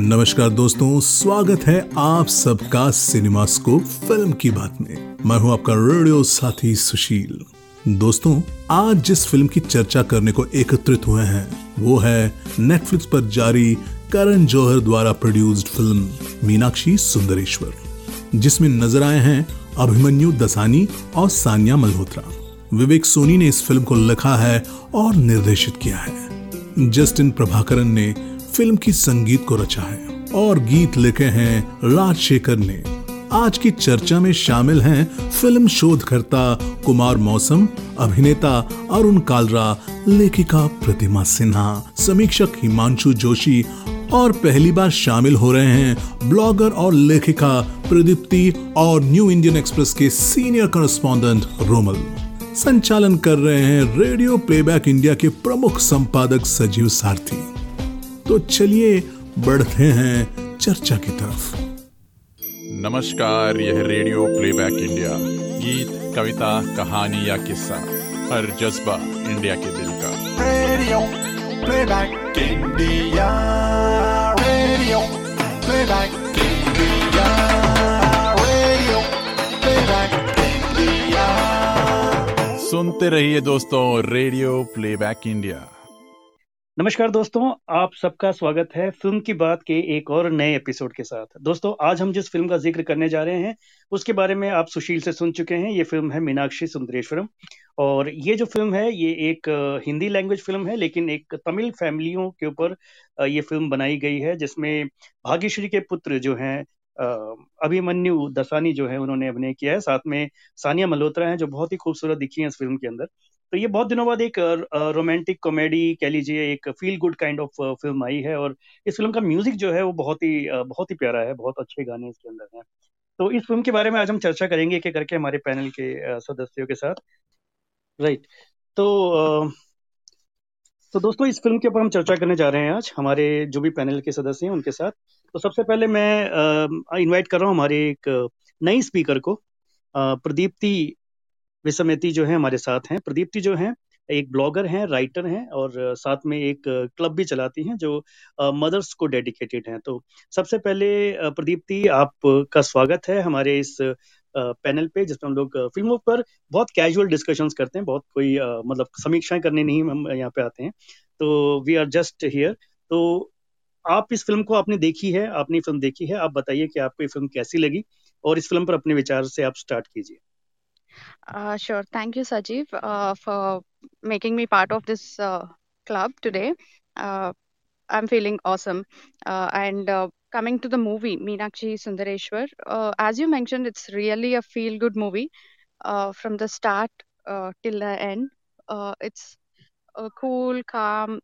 नमस्कार दोस्तों, स्वागत है आप सबका सिनेमा स्कोप फ़िल्म की बात में। मैं हूँ आपका रेडियो साथी सुशील। दोस्तों, आज जिस फ़िल्म की चर्चा करने को एकत्रित हुए हैं, वो है नेटफ्लिक्स पर जारी करण जौहर द्वारा प्रोड्यूस्ड फ़िल्म मीनाक्षी सुंदरेश्वर, जिसमें नज़र आए हैं अभिमन्यु दसानी और सानिया मल्होत्रा। विवेक सोनी ने इस फ़िल्म को लिखा है और निर्देशित किया है। जस्टिन प्रभाकरन ने फ़िल्म की संगीत को रचा है और गीत लिखे हैं राजशेखर ने। आज की चर्चा में शामिल हैं फ़िल्म शोधकर्ता कुमार मौसम, अभिनेता अरुण कालरा, लेखिका प्रतिमा सिन्हा, समीक्षक हिमांशु जोशी और पहली बार शामिल हो रहे हैं ब्लॉगर और लेखिका प्रदीप्ति और न्यू इंडियन एक्सप्रेस के सीनियर करस्पॉन्डेंट रोमल। संचालन कर रहे हैं रेडियो प्लेबैक इंडिया के प्रमुख संपादक सजीव सारथी। तो चलिए बढ़ते हैं चर्चा की तरफ़। नमस्कार यह रेडियो प्लेबैक इंडिया। गीत कविता कहानी या किस्सा हर जज्बा इंडिया के दिल का। Radio playback India radio playback India radio playback India. सुनते रहिए दोस्तों रेडियो प्लेबैक इंडिया। नमस्कार दोस्तों, आप सबका स्वागत है फ़िल्म की बात के एक और नए एपिसोड के साथ। दोस्तों, आज हम जिस फ़िल्म का ज़िक्र करने जा रहे हैं, उसके बारे में आप सुशील से सुन चुके हैं। ये फ़िल्म है मीनाक्षी सुंदरेश्वरम। और ये जो फ़िल्म है, ये एक हिंदी लैंग्वेज फ़िल्म है, लेकिन एक तमिल फैमिलियों के ऊपर ये फ़िल्म बनाई गई है, जिसमें भाग्यश्री के पुत्र जो हैं अभिमन्यु दसानी जो है, उन्होंने अभिनय किया है। साथ में सानिया मल्होत्रा हैं, जो बहुत ही खूबसूरत दिखी हैं इस फ़िल्म के अंदर। तो ये बहुत दिनों बाद एक रोमांटिक कॉमेडी कह लीजिए, एक feel good kind of film आई है और इस फ़िल्म का म्यूज़िक जो है वो बहुत ही बहुत ही प्यारा है, बहुत अच्छे गाने इसके अंदर हैं। तो इस फ़िल्म के बारे में आज हम चर्चा करेंगे एक करके हमारे पैनल के सदस्यों के साथ। राइट तो तो दोस्तों, इस फ़िल्म के ऊपर हम चर्चा करने जा रहे हैं आज, हमारे जो भी पैनल के सदस्य हैं उनके साथ। तो सबसे पहले मैं इनवाइट कर रहा हूँ हमारे एक नई स्पीकर को प्रदीप्ति विसमेती जो है, हमारे साथ हैं। प्रदीप्ति जो हैं, एक ब्लॉगर हैं, राइटर हैं और साथ में एक क्लब भी चलाती हैं जो मदर्स को डेडिकेटेड हैं। तो सबसे पहले प्रदीप्ति, आपका स्वागत है हमारे इस पैनल पे जिसमें हम लोग फ़िल्मों पर बहुत कैजुअल डिस्कशंस करते हैं, बहुत कोई मतलब समीक्षाएँ करने नहीं हम, यहाँ पे आते हैं। तो वी आर जस्ट हियर तो आप इस फ़िल्म को आपने देखी है, आपने फ़िल्म देखी है, आप बताइए कि आपको ये फ़िल्म कैसी लगी और इस फ़िल्म पर अपने विचार से आप स्टार्ट कीजिए। Uh, sure. Thank you, Sajiv, uh, for making me part of this uh, club today. Uh, I'm feeling awesome. Uh, and uh, coming to the movie, Meenakshi Sundareshwar, uh, as you mentioned, it's really a feel good movie uh, from the start uh, till the end. Uh, it's a cool, calm,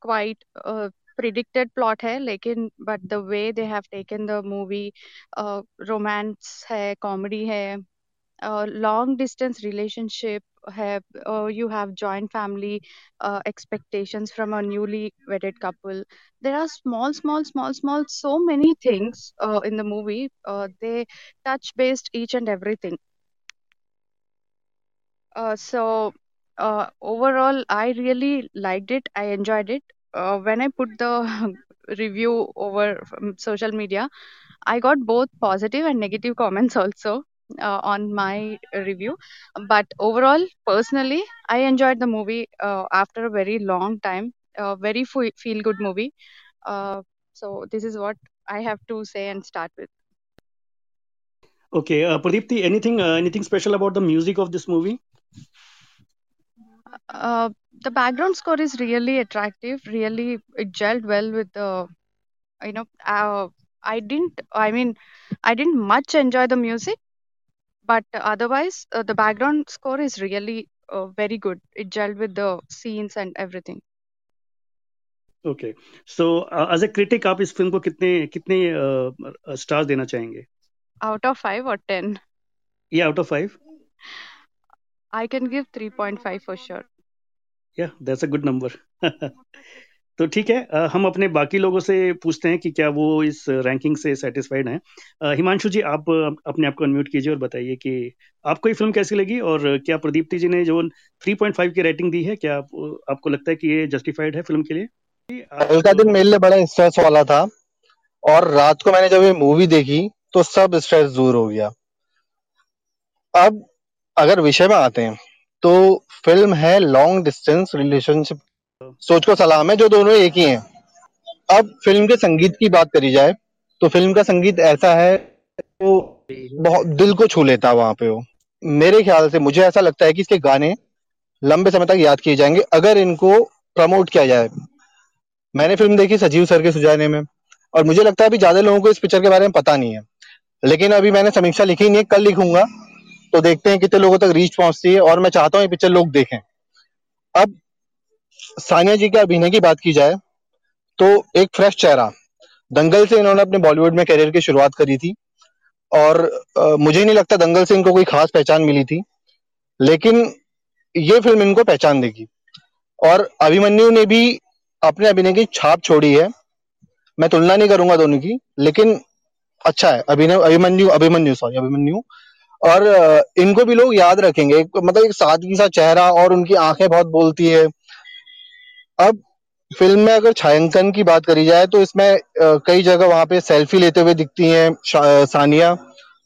quite uh, predicted plot hai lekin but the way they have taken the movie uh, romance hai comedy hai uh, long distance relationship have uh, you have joint family uh, expectations from a newly wedded couple. There are small small small small so many things uh, in the movie uh, they touch based each and everything. Uh, so uh, overall i really liked it. I enjoyed it. Uh, when i put the review over social media I got both positive and negative comments also uh, on my review. But overall, personally, I enjoyed the movie uh, after a very long time. A very feel good movie. Uh, so this is what I have to say and start with. Okay, uh, anything uh, anything special about the music of this movie? Uh, the background score is really attractive. Really, it gelled well with the you know. Uh, I didn't. I mean, I didn't much enjoy the music but otherwise uh, the background score is really uh, very good it gelled with the scenes and everything okay so as a critic आप इस film को कितने कितने stars देना चाहेंगे out of 5 or 10 ये out of five i can give 3.5 for sure या that's a good number तो ठीक है हम अपने बाकी लोगों से पूछते हैं कि क्या वो इस रैंकिंग से सेटिस्फाइड हैं। हिमांशु जी आप अपने आप को अनम्यूट कीजिए और बताइए कि आपको ये फ़िल्म कैसी लगी और क्या प्रदीप्ति जी ने जो 3.5 की रेटिंग दी है क्या आप, आपको लगता है कि ये जस्टिफाइड है फ़िल्म के लिए? कल दिन मेरे लिए बड़ा स्ट्रेस वाला था और रात को मैंने जब ये मूवी देखी तो सब स्ट्रेस दूर हो गया। अब अगर विषय में आते हैं तो फ़िल्म है लॉन्ग डिस्टेंस रिलेशनशिप सोच को सलाम है, जो दोनों एक ही हैं। अब फ़िल्म के संगीत की बात करी जाए तो फ़िल्म का संगीत ऐसा है वो बहुत दिल को छू लेता है वहाँ पे वो। मेरे ख्याल से, मुझे ऐसा लगता है कि इसके गाने लंबे समय तक याद किए जाएँगे, अगर इनको प्रमोट किया जाए। मैंने फ़िल्म देखी सजीव सर के सुझाने में, और मुझे लगता है अभी ज़्यादा लोगों को इस पिक्चर के बारे में पता नहीं है। लेकिन अभी मैंने समीक्षा लिखी नहीं है, कल लिखूँगा तो देखते हैं कितने लोगों तक रीच पहुँचती है, और मैं चाहता हूँ ये पिक्चर लोग देखें। अब सानिया जी के अभिनय की बात की जाए तो एक फ्रेश चेहरा। दंगल से इन्होंने अपने बॉलीवुड में करियर की शुरुआत करी थी और अ, मुझे नहीं लगता दंगल से इनको कोई खास पहचान मिली थी लेकिन ये फ़िल्म इनको पहचान देगी। और अभिमन्यु ने भी अपने अभिनय की छाप छोड़ी है। मैं तुलना नहीं करूँगा दोनों की लेकिन अच्छा है अभिनय अभिमन्यु अभिमन्यु सॉरी अभिमन्यु। और इनको भी लोग याद रखेंगे मतलब एक सादगी सा चेहरा और उनकी आँखें बहुत बोलती है अब फ़िल्म में अगर छायांकन की बात करी जाए तो इसमें कई जगह वहाँ पे सेल्फी लेते हुए दिखती हैं सानिया।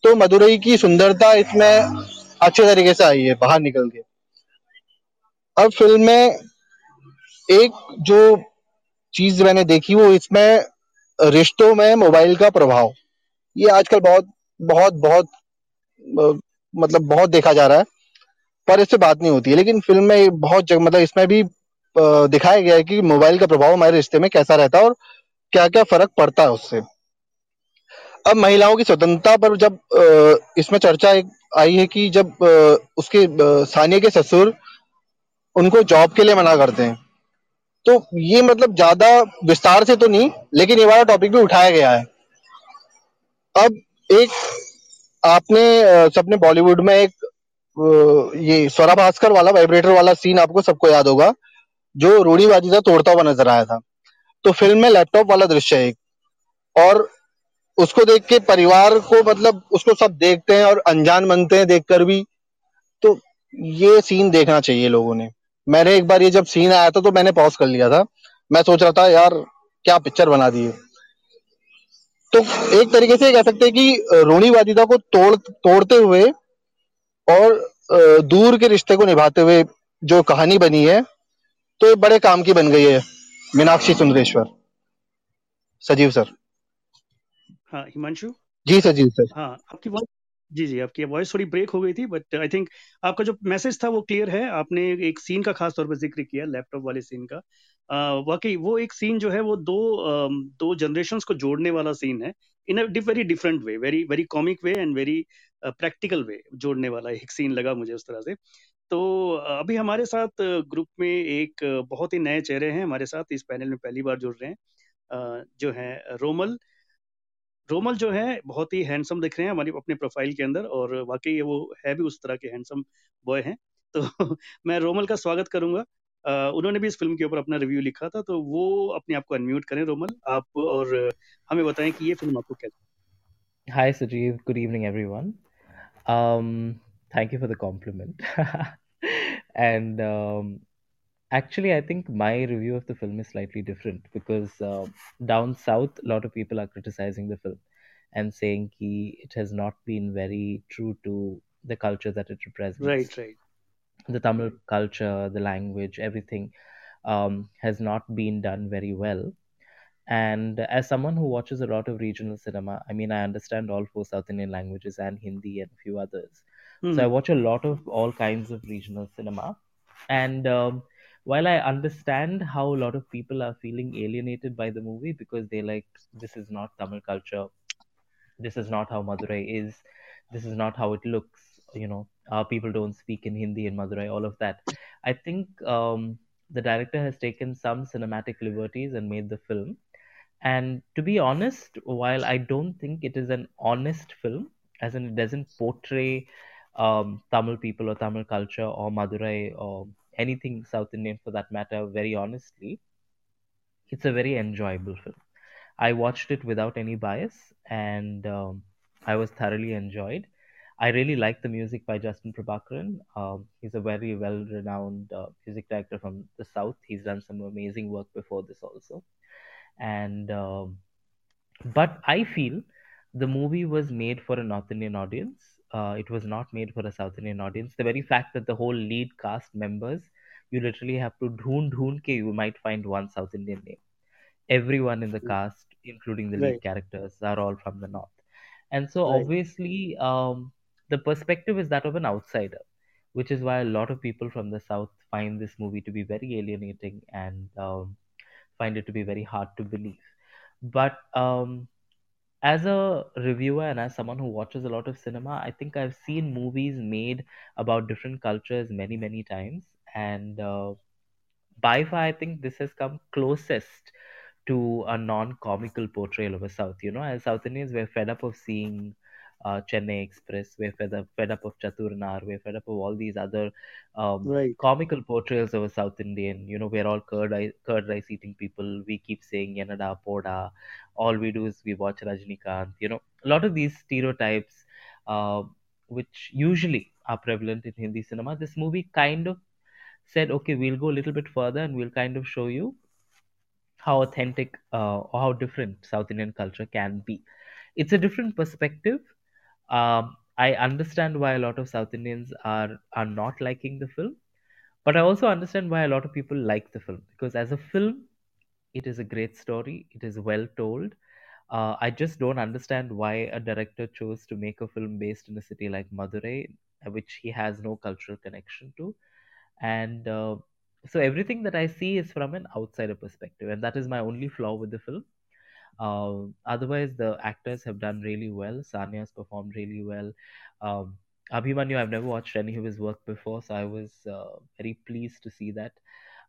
तो मदुरई की सुंदरता इसमें अच्छे तरीके से आई है, बाहर निकल के। अब फ़िल्म में एक जो चीज़ मैंने देखी वो इसमें रिश्तों में मोबाइल का प्रभाव। ये आजकल बहुत बहुत बहुत मतलब बहुत देखा जा रहा है, पर इससे बात नहीं होती है। लेकिन फ़िल्म में बहुत जगह मतलब इसमें भी दिखाया गया है कि मोबाइल का प्रभाव हमारे रिश्ते में कैसा रहता है और क्या क्या फ़र्क पड़ता है उससे। अब महिलाओं की स्वतंत्रता पर जब इसमें चर्चा आई है कि जब उसके सानिया के ससुर उनको जॉब के लिए मना करते हैं तो ये मतलब ज़्यादा विस्तार से तो नहीं, लेकिन ये वाला टॉपिक भी उठाया गया है। अब एक, आपने सबने बॉलीवुड में एक ये स्वरा भास्कर वाला वाइब्रेटर वाला सीन आपको सबको याद होगा। जो रूढ़ीवादी था, तोड़ता हुआ नज़र आया था। तो फ़िल्म में लैपटॉप वाला दृश्य है एक। और उसको देख के परिवार को मतलब उसको सब देखते हैं और अनजान बनते हैं देखकर भी। तो ये सीन देखना चाहिए लोगों ने। मैंने एक बार ये जब सीन आया था तो मैंने पॉज कर लिया था। मैं सोच रहा था, यार, क्या पिक्चर बना दी तो एक तरीके से कह सकते हैं कि रूढ़ीवादिता को तोड़, तोड़ते हुए और दूर के रिश्ते को निभाते हुए जो कहानी बनी है तो ये बड़े काम की बन गई है मीनाक्षी सुंदरेश्वर। सजीव सर। हाँ हिमांशु? जी सजीव सर। हाँ आपकी वॉइस जी जी आपकी वॉइस थोड़ी ब्रेक हो गई थी बट आई थिंक आपका जो मैसेज था वो क्लियर है। आपने एक सीन का खास तौर पर ज़िक्र किया लैपटॉप वाले सीन का। वाकई वो एक सीन जो है वो दो दो जनरेशन्स को जोड़ने वाला सीन है in a very different way very very comic way and very practical way जोड़ने वाला एक सीन लगा मुझे उस तरह से। तो अभी हमारे साथ ग्रुप में एक बहुत ही नए चेहरे हैं हमारे साथ इस पैनल में पहली बार जुड़ रहे हैं। जो है रोमल। रोमल जो है बहुत ही हैंडसम दिख रहे हैं हमारी अपने प्रोफ़ाइल के अंदर और वाकई वो है भी उस तरह के हैंडसम बॉय हैं। तो मैं रोमल का स्वागत करूँगा। उन्होंने भी इस फ़िल्म के ऊपर अपना रिव्यू लिखा था तो वो अपने आप को अनम्यूट करें रोमल। आप और हमें बताएँ कि ये फ़िल्म आपको कैसी Hi, Sajeev. Good evening, everyone. Um, thank you for the compliment. and um, actually, I think my review of the film is slightly different because uh, down south, a lot of people are criticizing the film and saying ki it has not been very true to the culture that it represents. right right The Tamil culture, the language, everything um, has not been done very well. And as someone who watches a lot of regional cinema, I mean, I understand all four South Indian languages and Hindi and a few others. So I Hmm. watch a lot of all kinds of regional cinema. And um, while I understand how a lot of people are feeling alienated by the movie because they like, this is not Tamil culture, this is not how Madurai is, this is not how it looks, you know, uh, people don't speak in Hindi in Madurai, all of that. I think um, the director has taken some cinematic liberties and made the film. And to be honest, while I don't think it is an honest film, as in it doesn't portray um, Tamil people or Tamil culture or Madurai or anything South Indian for that matter very honestly, it's a very enjoyable film. I watched it without any bias and um, I was thoroughly enjoyed. I really like the music by Justin Prabhakaran. Um, he's a very well renowned uh, music director from the South. He's done some amazing work before this also. And um, but I feel the movie was made for a North Indian audience. Uh, it was not made for a South Indian audience. The very fact that the whole lead cast members, you literally have to dhoon dhoon ke you might find one South Indian name. Everyone in the cast, including the lead characters, are all from the North. And so Right. obviously, um, the perspective is that of an outsider, which is why a lot of people from the South find this movie to be very alienating and um, find it to be very hard to believe. But um, as a reviewer and as someone who watches a lot of cinema, I think I've seen movies made about different cultures many, many times. And uh, by far, I think this has come closest to a non-comical portrayal of a South. You know, as South Indians, we're fed up of seeing uh, Chennai Express. We're fed up, fed up of Chaturnar. We're fed up of all these other um, Right. comical portrayals of a South Indian. You know, we're all curd, eye- curd rice eating people. We keep saying Yanada, Poda. All we do is we watch Rajnikant. You know, a lot of these stereotypes, uh, which usually are prevalent in Hindi cinema. This movie kind of said, okay, we'll go a little bit further and we'll kind of show you how authentic uh, or how different South Indian culture can be. It's a different perspective. Um, I understand why a lot of South Indians are are not liking the film, but I also understand why a lot of people like the film because as a film, it is a great story. It is well told. Uh, I just don't understand why a director chose to make a film based in a city like Madurai, which he has no cultural connection to and uh, so everything that i see is from an outsider perspective and that is my only flaw with the film uh, otherwise the actors have done really well sanya's performed really well um, abhimanyu i've never watched any of his work before so i was uh, very pleased to see that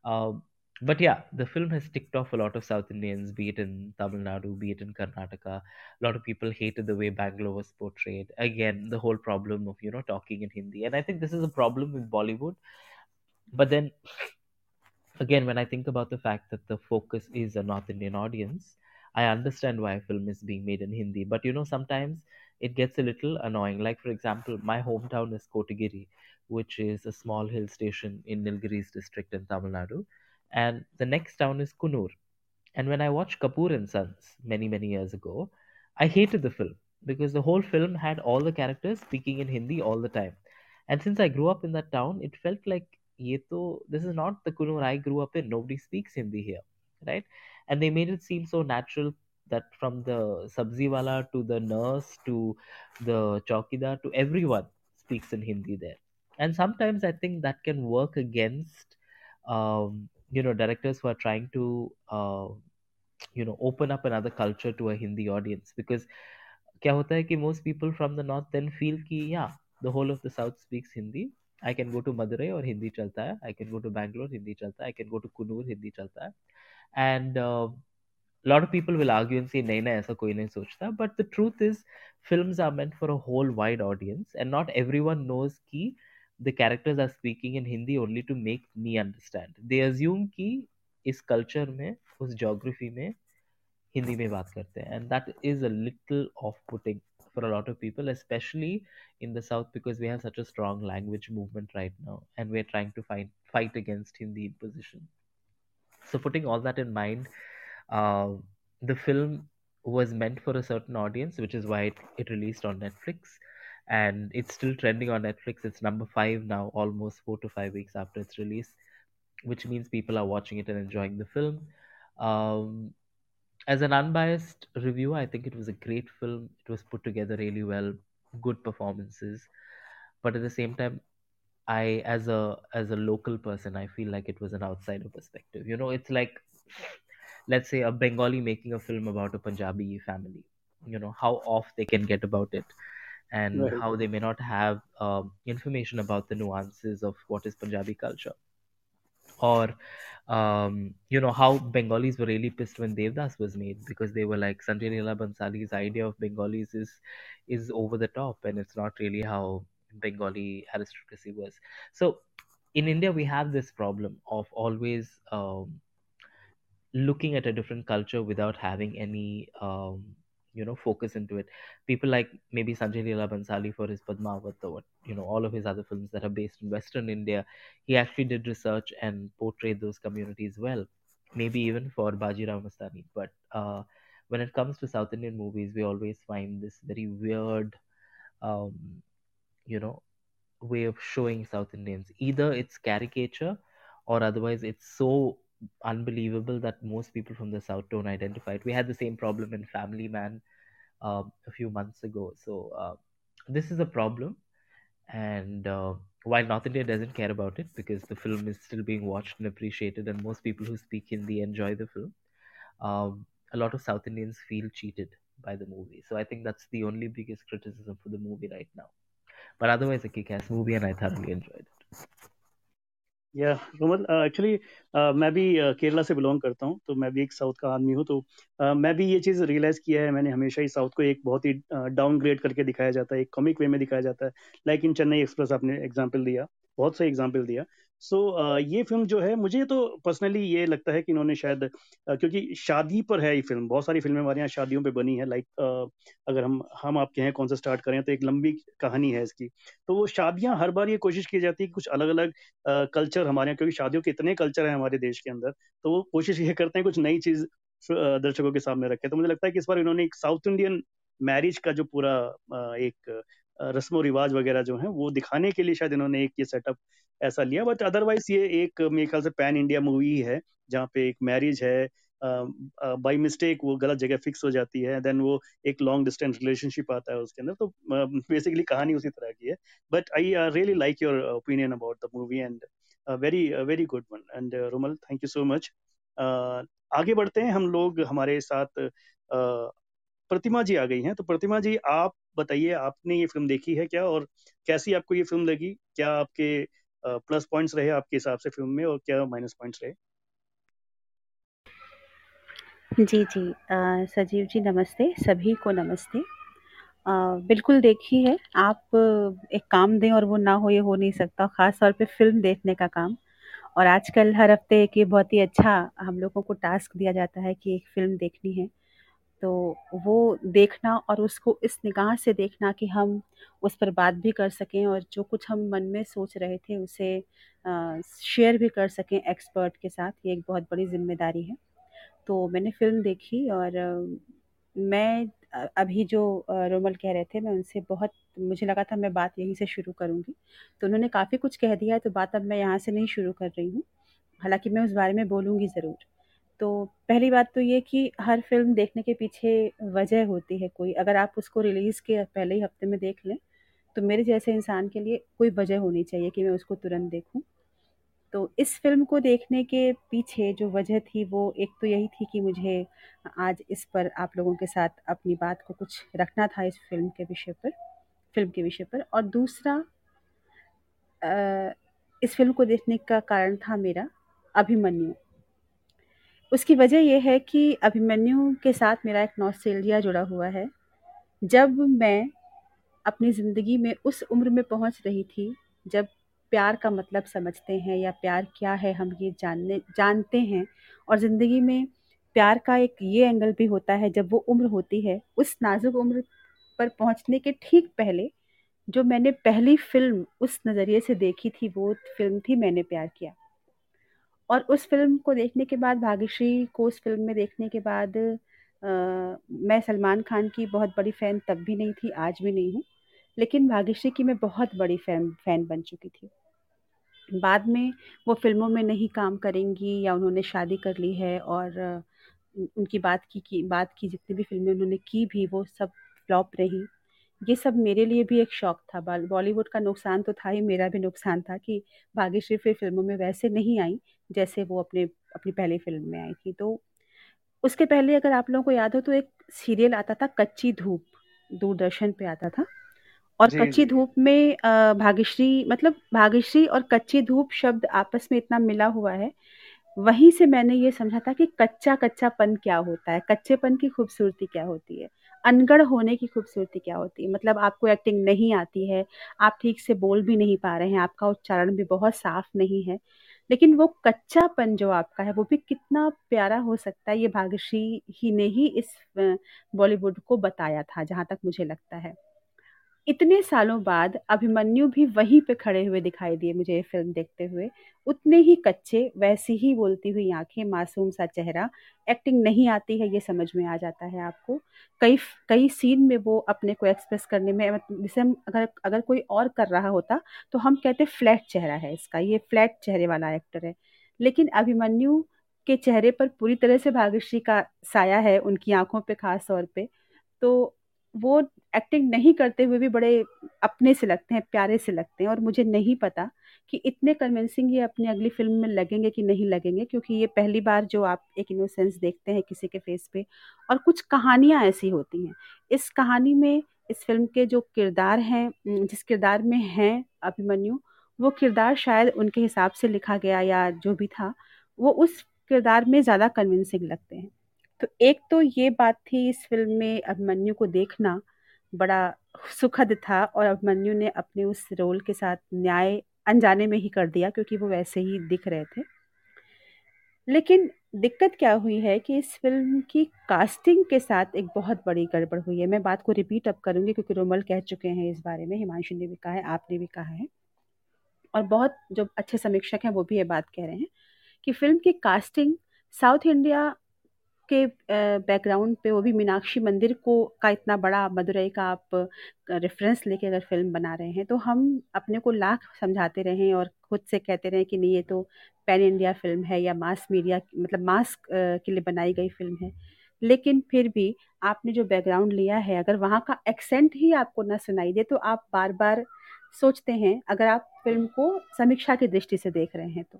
um, but yeah, the film has ticked off a lot of South Indians, be it in Tamil Nadu, be it in Karnataka. A lot of people hated the way Bangalore was portrayed. Again, the whole problem of, you know, talking in Hindi. And I think this is a problem with Bollywood but then again when i think about the fact that the focus is a north indian audience i understand why a film is being made in hindi but you know sometimes it gets a little annoying like for example my hometown is kotagiri which is a small hill station in nilgiris district in tamil nadu and the next town is kunur and when I watched Kapoor and Sons many, many years ago, I hated the film because the whole film had all the characters speaking in Hindi all the time. And since I grew up in that town, it felt like ye to, this is not the Kunur I grew up in. Nobody speaks Hindi here, right? And they made it seem so natural that from the sabziwala to the nurse to the chowkidar to everyone speaks in Hindi there. And sometimes I think that can work against um, you know directors who are trying to uh, you know open up another culture to a Hindi audience because क्या होता है कि most people from the north then feel कि yeah the whole of the south speaks Hindi I can go to Madurai और हिंदी चलता है I can go to Bangalore Hindi चलता है I can go to Kunur Hindi चलता है and uh, a lot of people will argue and say नहीं नहीं ऐसा कोई नहीं सोचता but the truth is films are meant for a whole wide audience and not everyone knows कि the characters are speaking in Hindi only to make me understand they assume कि इस culture में उस geography में हिंदी में बात करते हैं and that is a little off-putting for a lot of people especially in the south because we have such a strong language movement right now and we're trying to find fight against hindi imposition so putting all that in mind uh, the film was meant for a certain audience which is why it, it released on netflix and it's still trending on netflix it's number five now almost four to five weeks after its release which means people are watching it and enjoying the film um, as an unbiased reviewer, I think it was a great film. It was put together really well, good performances. But at the same time, I as a as a local person, I feel like it was an outsider perspective. You know, it's like let's say a Bengali making a film about a Punjabi family. You know, how off they can get about it and Right. how they may not have um, information about the nuances of what is Punjabi culture or um, you know how Bengalis were really pissed when Devdas was made because they were like Sanjay Leela Bansali's idea of Bengalis is is over the top and it's not really how Bengali aristocracy was. So in India we have this problem of always um, looking at a different culture without having any um, you know focus into it. People like maybe Sanjay Leela Bansali for his Padmavat or you know all of his other films that are based in Western India. He actually did research and portrayed those communities well. Maybe even for Bajirao Mastani, but uh, when it comes to South Indian movies, we always find this very weird, um, you know, way of showing South Indians. Either it's caricature or otherwise it's so unbelievable that most people from the South don't identify it. We had the same problem in Family Man um, a few months ago. So uh, this is a problem. And uh, while North India doesn't care about it because the film is still being watched and appreciated, and most people who speak Hindi enjoy the film, um, a lot of South Indians feel cheated by the movie. So I think that's the only biggest criticism for the movie right now. But otherwise, a kick ass movie, and I thoroughly enjoyed it. या रोमन actually मैं भी uh, Kerala से belong करता हूँ तो मैं भी एक साउथ का आदमी हूँ तो uh, मैं भी ये चीज़ रियलाइज़ किया है मैंने हमेशा ही साउथ को एक बहुत ही डाउन ग्रेड करके दिखाया जाता है एक कॉमिक वे में दिखाया जाता है लाइक इन चेन्नई एक्सप्रेस आपने एग्ज़ाम्पल दिया बहुत सही एग्ज़ाम्पल दिया सो so, uh, ये फ़िल्म जो है मुझे तो पर्सनली ये लगता है कि इन्होंने शायद uh, क्योंकि शादी पर है ये फ़िल्म बहुत सारी फ़िल्में हमारे यहाँ शादियों पे बनी है लाइक uh, अगर हम हम आपके हैं कौन सा स्टार्ट करें तो एक लंबी कहानी है इसकी। तो वो शादियाँ हर बार ये कोशिश की जाती है कि कुछ अलग अलग कल्चर हमारे यहाँ क्योंकि शादियों के इतने कल्चर हैं हमारे देश के अंदर तो वो कोशिश ये करते हैं कुछ नई चीज़ दर्शकों के सामने रखे। तो मुझे लगता है कि इस बार इन्होंने एक साउथ इंडियन मैरिज का जो पूरा एक रस्म रिवाज वगैरह जो है वो दिखाने के लिए शायद इन्होंने एक ये सेटअप ऐसा लिया बट अदरवाइज़ ये एक मेरे ख्याल से पैन इंडिया मूवी है जहाँ पे एक मैरिज है बाय uh, मिस्टेक uh, वो गलत जगह फिक्स हो जाती है देन वो एक लॉन्ग डिस्टेंस रिलेशनशिप आता है उसके अंदर तो बेसिकली uh, कहानी उसी तरह की है but I really like your opinion about the movie and very very good one and Romal thank you so much आगे बढ़ते हैं हम लोग हमारे साथ प्रतिमा जी आ गई हैं तो प्रतिमा जी आप बताइए आपने ये फ़िल्म देखी है क्या और कैसी आपको ये फ़िल्म लगी क्या आपके प्लस पॉइंट्स रहे आपके हिसाब से फ़िल्म में और क्या माइनस पॉइंट्स रहे जी, जी। आ, सजीव जी नमस्ते, सभी को नमस्ते। आ, बिल्कुल देखी है, आप एक काम दें और वो ना हो ये हो नहीं सकता, ख़ास तौर पे फ़िल्म देखने का काम। और आजकल हर हफ़्ते एक ये बहुत ही अच्छा हम लोगों को टास्क दिया जाता है कि एक फ़िल्म देखनी है। तो वो देखना और उसको इस निगाह से देखना कि हम उस पर बात भी कर सकें और जो कुछ हम मन में सोच रहे थे उसे शेयर भी कर सकें एक्सपर्ट के साथ, ये एक बहुत बड़ी ज़िम्मेदारी है। तो मैंने फ़िल्म देखी और मैं अभी जो रोमल कह रहे थे मैं उनसे बहुत मुझे लगा था मैं बात यहीं से शुरू करूँगी। तो उन्होंने काफ़ी कुछ कह दिया है तो बात अब मैं यहाँ से नहीं शुरू कर रही हूँ। हालाँकि मैं उस बारे में बोलूँगी ज़रूर। तो पहली बात तो ये कि हर फ़िल्म देखने के पीछे वजह होती है कोई, अगर आप उसको रिलीज़ के पहले ही हफ़्ते में देख लें, तो मेरे जैसे इंसान के लिए कोई वजह होनी चाहिए कि मैं उसको तुरंत देखूँ। तो इस फ़िल्म को देखने के पीछे जो वजह थी वो एक तो यही थी कि मुझे आज इस पर आप लोगों के साथ अपनी बात को कुछ रखना था इस फ़िल्म के विषय पर फ़िल्म के विषय पर और दूसरा इस फ़िल्म को देखने का कारण था मेरा अभिमन्यु। उसकी वजह यह है कि अभिमन्यु के साथ मेरा एक नॉस्टैल्जिया जुड़ा हुआ है। जब मैं अपनी ज़िंदगी में उस उम्र में पहुँच रही थी, जब प्यार का मतलब समझते हैं या प्यार क्या है हम ये जानने जानते हैं और ज़िंदगी में प्यार का एक ये एंगल भी होता है जब वो उम्र होती है उस नाजुक उम्र पर पहुँचने के ठीक पहले जो मैंने पहली फ़िल्म उस नज़रिए से देखी थी वो फ़िल्म थी मैंने प्यार किया और उस फ़िल्म को देखने के बाद भाग्यश्री को उस फ़िल्म में देखने के बाद आ, मैं सलमान खान की बहुत बड़ी फ़ैन तब भी नहीं थी आज भी नहीं हूँ। लेकिन भाग्यश्री की मैं बहुत बड़ी फ़ैन फ़ैन बन चुकी थी। बाद में वो फ़िल्मों में नहीं काम करेंगी या उन्होंने शादी कर ली है और उनकी बात की की बात की जितनी भी फ़िल्में उन्होंने की भी वो सब फ्लॉप रही। ये सब मेरे लिए भी एक शौक था। बॉलीवुड का नुकसान तो था ही मेरा भी नुकसान था कि भाग्यश्री फिर फ़िल्मों में वैसे नहीं आई। जैसे वो अपने अपनी पहली फ़िल्म में आई थी। तो उसके पहले अगर आप लोगों को याद हो तो एक सीरियल आता था कच्ची धूप दूरदर्शन पे आता था। और कच्ची धूप में भाग्यश्री मतलब भाग्यश्री और कच्ची धूप शब्द आपस में इतना मिला हुआ है। वहीं से मैंने ये समझा था कि कच्चा कच्चापन क्या होता है? कच्चेपन की खूबसूरती क्या होती है? अनगढ़ होने की खूबसूरती क्या होती है? मतलब आपको एक्टिंग नहीं आती है आप ठीक से बोल भी नहीं पा रहे हैं आपका उच्चारण भी बहुत साफ़ नहीं है। लेकिन वो कच्चापन जो आपका है, वो भी कितना प्यारा हो सकता है, ये भाग्यश्री ही ने ही इस बॉलीवुड को बताया था, जहाँ तक मुझे लगता है। इतने सालों बाद अभिमन्यु भी वहीं पे खड़े हुए दिखाई दिए मुझे ये फ़िल्म देखते हुए। उतने ही कच्चे, वैसी ही बोलती हुई आँखें मासूम सा चेहरा, एक्टिंग नहीं आती है ये समझ में आ जाता है आपको। कई कई सीन में वो अपने को एक्सप्रेस करने में मत जैसे हम अगर अगर कोई और कर रहा होता, तो हम कहते फ्लैट चेहरा है इसका, ये फ्लैट चेहरे वाला एक्टर है। लेकिन अभिमन्यु के चेहरे पर पूरी तरह से भाग्यश्री का साया है, उनकी आँखों पे ख़ास तौर पे। तो वो एक्टिंग नहीं करते हुए भी बड़े अपने से लगते हैं, प्यारे से लगते हैं और मुझे नहीं पता कि इतने कन्विंसिंग ये अपनी अगली फ़िल्म में लगेंगे कि नहीं लगेंगे क्योंकि ये पहली बार जो आप एक इनोसेंस देखते हैं किसी के फ़ेस पे और कुछ कहानियाँ ऐसी होती हैं। इस कहानी में इस फ़िल्म के जो किरदार हैं जिस किरदार में हैं अभिमन्यु, वो किरदार शायद उनके हिसाब से लिखा गया या जो भी था, वो उस किरदार में ज़्यादा कन्विंसिंग लगते हैं। तो एक तो ये बात थी इस फ़िल्म में अभिमन्यु को देखना बड़ा सुखद था और अभिमन्यु ने अपने उस रोल के साथ न्याय अनजाने में ही कर दिया क्योंकि वो वैसे ही दिख रहे थे। लेकिन दिक्कत क्या हुई है कि इस फ़िल्म की कास्टिंग के साथ एक बहुत बड़ी गड़बड़ हुई है। मैं बात को रिपीट अब करूँगी क्योंकि रोमल कह चुके हैं इस बारे में, हिमांशु ने भी कहा है, आपने भी कहा है। और बहुत जो अच्छे समीक्षक हैं वो भी ये बात कह रहे हैं कि फ़िल्म की कास्टिंग साउथ इंडिया के बैकग्राउंड पे वो भी मीनाक्षी मंदिर को का इतना बड़ा मदुरई का आप रेफ़रेंस लेके अगर फ़िल्म बना रहे हैं, तो हम अपने को लाख समझाते रहें और खुद से कहते रहें कि नहीं ये तो पैन इंडिया फ़िल्म है या मास मीडिया मतलब मास के लिए बनाई गई फ़िल्म है। लेकिन फिर भी आपने जो बैकग्राउंड लिया है, अगर वहाँ का एक्सेंट ही आपको ना सुनाई दे, तो आप बार-बार सोचते हैं, अगर आप फ़िल्म को समीक्षा की दृष्टि से देख रहे हैं तो।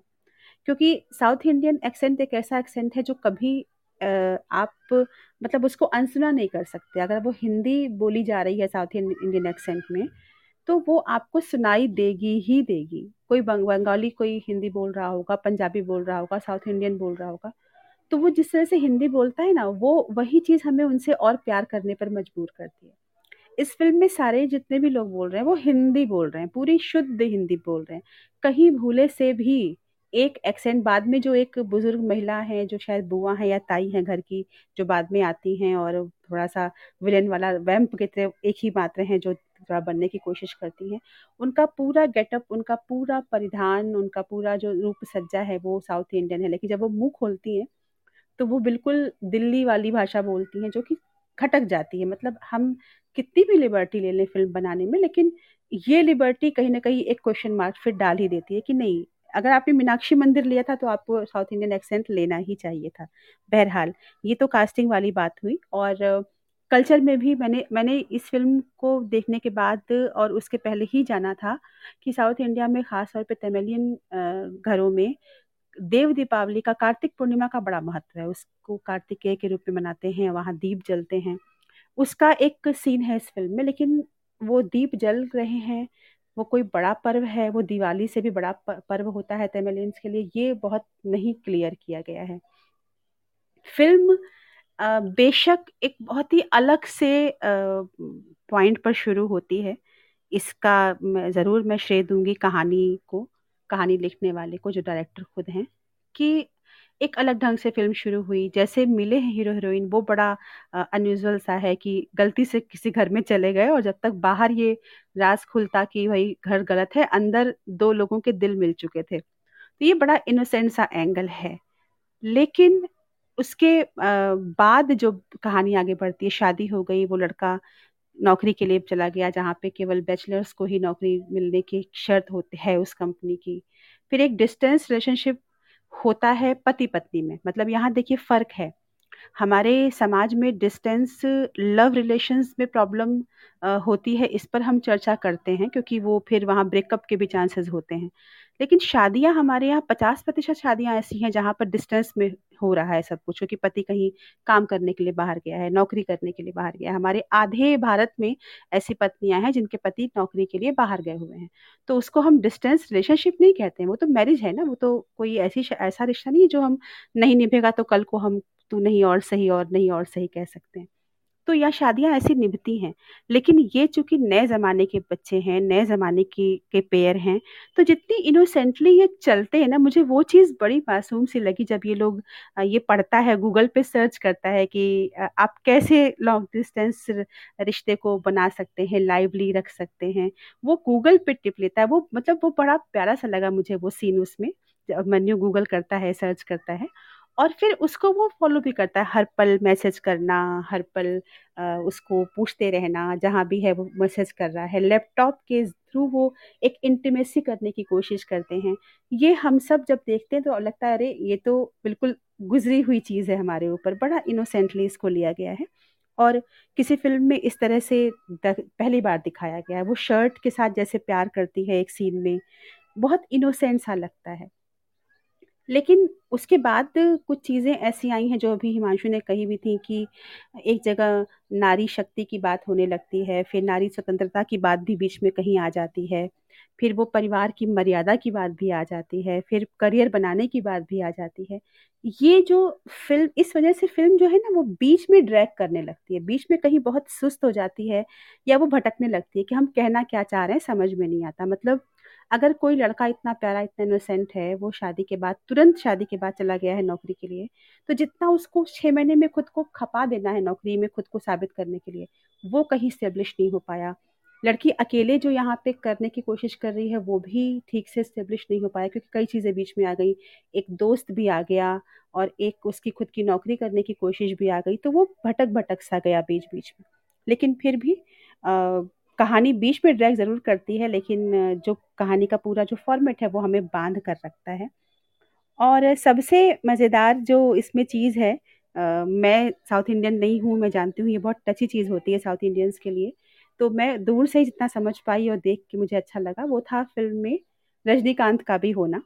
क्योंकि साउथ इंडियन एक्सेंट एक ऐसा एक्सेंट है जो कभी आप मतलब उसको अनसुना नहीं कर सकते। अगर वो हिंदी बोली जा रही है साउथ इंडियन एक्सेंट में, तो वो आपको सुनाई देगी ही देगी। कोई बंगाली कोई हिंदी बोल रहा होगा, पंजाबी बोल रहा होगा, साउथ इंडियन बोल रहा होगा, तो वो जिस तरह से हिंदी बोलता है ना, वो वही चीज़ हमें उनसे और प्यार करने पर मजबूर करती है। इस फ़िल्म में सारे जितने भी लोग बोल रहे हैं, वो हिंदी बोल रहे हैं, पूरी शुद्ध हिंदी बोल रहे हैं। कहीं भूले से भी एक एक्सेंट बाद में जो एक बुज़ुर्ग महिला हैं, जो शायद बुआ है या ताई हैं घर की, जो बाद में आती हैं और थोड़ा-सा विलेन वाला वैम्प की तरह एक ही मात्र हैं जो थोड़ा बनने की कोशिश करती हैं। उनका पूरा गेटअप, उनका पूरा परिधान, उनका पूरा जो रूप-सज्जा है, वो साउथ इंडियन है। लेकिन जब वो मुँह खोलती हैं, तो वो बिल्कुल दिल्ली वाली भाषा बोलती हैं, जो कि खटक जाती है। मतलब हम कितनी भी लिबर्टी ले लें फ़िल्म बनाने में, लेकिन ये लिबर्टी कहीं ना कहीं एक क्वेश्चन मार्क फिर डाल ही देती है कि नहीं, अगर आपने मीनाक्षी मंदिर लिया था, तो आपको साउथ इंडियन एक्सेंट लेना ही चाहिए था। बहरहाल, ये तो कास्टिंग वाली बात हुई और कल्चर में भी मैंने मैंने इस फ़िल्म को देखने के बाद और उसके पहले ही जाना था कि साउथ इंडिया में ख़ास तौर पे तमिलियन घरों में देव दीपावली का कार्तिक पूर्णिमा का बड़ा महत्व है। उसको कार्तिकेय के रूप में मनाते हैं, वहाँ दीप जलते हैं। उसका एक सीन है इस फ़िल्म में, लेकिन वो दीप जल रहे हैं, वो कोई बड़ा पर्व है, वो दिवाली से भी बड़ा पर्व होता है तमिलियंस के लिए, ये बहुत नहीं क्लियर किया गया है। फ़िल्म बेशक एक बहुत ही अलग से पॉइंट पर शुरू होती है। इसका ज़रूर मैं श्रेय दूँगी कहानी को, कहानी लिखने वाले को जो डायरेक्टर खुद हैं, कि एक अलग ढंग से फ़िल्म शुरू हुई। जैसे मिले हैं हीरो-हीरोइन वो बड़ा अ, अनयूजुअल सा है कि गलती से किसी घर में चले गए और जब तक बाहर ये राज़ खुलता कि भई घर गलत है, अंदर दो लोगों के दिल मिल चुके थे। तो ये बड़ा इनोसेंट सा एंगल है। लेकिन उसके बाद जो कहानी आगे बढ़ती है, शादी हो गई, वो लड़का नौकरी के लिए चला गया जहाँ पे केवल बैचलर्स को ही नौकरी मिलने की शर्त होती है उस कंपनी की। फिर एक डिस्टेंस रिलेशनशिप होता है पति-पत्नी में, मतलब यहाँ देखिए फ़र्क है। हमारे समाज में डिस्टेंस लव रिलेशंस में प्रॉब्लम होती है, इस पर हम चर्चा करते हैं क्योंकि वो फिर वहाँ ब्रेकअप के भी चांसेस होते हैं। लेकिन शादियाँ हमारे यहाँ 50% शादियाँ ऐसी हैं जहाँ पर डिस्टेंस में हो रहा है सब कुछ क्योंकि पति कहीं काम करने के लिए बाहर गया है, नौकरी करने के लिए बाहर गया है। हमारे आधे भारत में ऐसी पत्नियाँ हैं जिनके पति नौकरी के लिए बाहर गए हुए हैं। तो उसको हम डिस्टेंस रिलेशनशिप नहीं कहते हैं, वो तो मैरिज है ना, वो तो कोई ऐसी ऐसा रिश्ता नहीं है जो हम नहीं निभेगा तो कल को हम तू नहीं और सही और नहीं और सही कह सकते हैं। तो यहाँ शादियाँ ऐसी निभती हैं। लेकिन ये चूँकि नए ज़माने के बच्चे हैं, नए ज़माने की के पेयर हैं, तो जितनी इनोसेंटली ये चलते हैं ना, मुझे वो चीज़ बड़ी मासूम सी लगी जब ये लोग ये पढ़ता है, गूगल पे सर्च करता है कि आप कैसे लॉन्ग डिस्टेंस रिश्ते को बना सकते हैं, लाइवली रख सकते हैं। वो गूगल पे टिप लेता है, वो मतलब वो बड़ा प्यारा-सा लगा मुझे वो सीन उसमें, मन्नू गूगल करता है, सर्च करता है और फिर उसको वो फ़ॉलो भी करता है, हर पल मैसेज करना, हर पल अ, उसको पूछते रहना, जहाँ भी है वो मैसेज कर रहा है। लैपटॉप के थ्रू वो एक इंटीमेसी करने की कोशिश करते हैं। ये हम सब जब देखते हैं तो लगता है अरे! ये तो बिल्कुल गुज़री हुई चीज़ है हमारे ऊपर, बड़ा इनोसेंटली इसको लिया गया है और किसी फ़िल्म में इस तरह से पहली बार दिखाया गया है। वो शर्ट के साथ जैसे प्यार करती है एक सीन में, बहुत इनोसेंट सा लगता है। लेकिन उसके बाद कुछ चीज़ें ऐसी आई हैं जो अभी हिमांशु ने कही भी थी कि एक जगह नारी शक्ति की बात होने लगती है, फिर नारी स्वतंत्रता की बात भी बीच में कहीं आ जाती है, फिर वो परिवार की मर्यादा की बात भी आ जाती है, फिर करियर बनाने की बात भी आ जाती है। ये जो फ़िल्म इस वज़ह से फ़िल्म जो है ना वो बीच में ड्रैग करने लगती है, बीच में कहीं बहुत सुस्त हो जाती है या वो भटकने लगती है कि हम कहना क्या चाह रहे हैं समझ में नहीं आता। मतलब अगर कोई लड़का इतना प्यारा, इतना इनोसेंट है, वो शादी के बाद तुरंत शादी के बाद चला गया है नौकरी के लिए, तो जितना उसको छः महीने में खुद को खपा देना है नौकरी में खुद को साबित करने के लिए, वो कहीं एस्टेब्लिश नहीं हो पाया। लड़की अकेले जो यहाँ पे करने की कोशिश कर रही है, वो भी ठीक से एस्टेब्लिश नहीं हो पाया क्योंकि कई चीज़ें बीच में आ गई। एक दोस्त भी आ गया और एक उसकी खुद की नौकरी करने की कोशिश भी आ गई, तो वो भटक-भटक सा गया बीच-बीच में। लेकिन फिर भी अ, कहानी बीच में ड्रैग ज़रूर करती है लेकिन जो कहानी का पूरा जो फ़ॉर्मेट है वो हमें बाँध कर रखता है। और सबसे मज़ेदार जो इसमें चीज़ है अ, मैं साउथ इंडियन नहीं हूँ, मैं जानती हूँ ये बहुत टची चीज़ होती है साउथ इंडियंस के लिए। तो मैं दूर से जितना समझ पाई और देख के मुझे अच्छा लगा वो था फ़िल्म में रजनीकांत का भी होना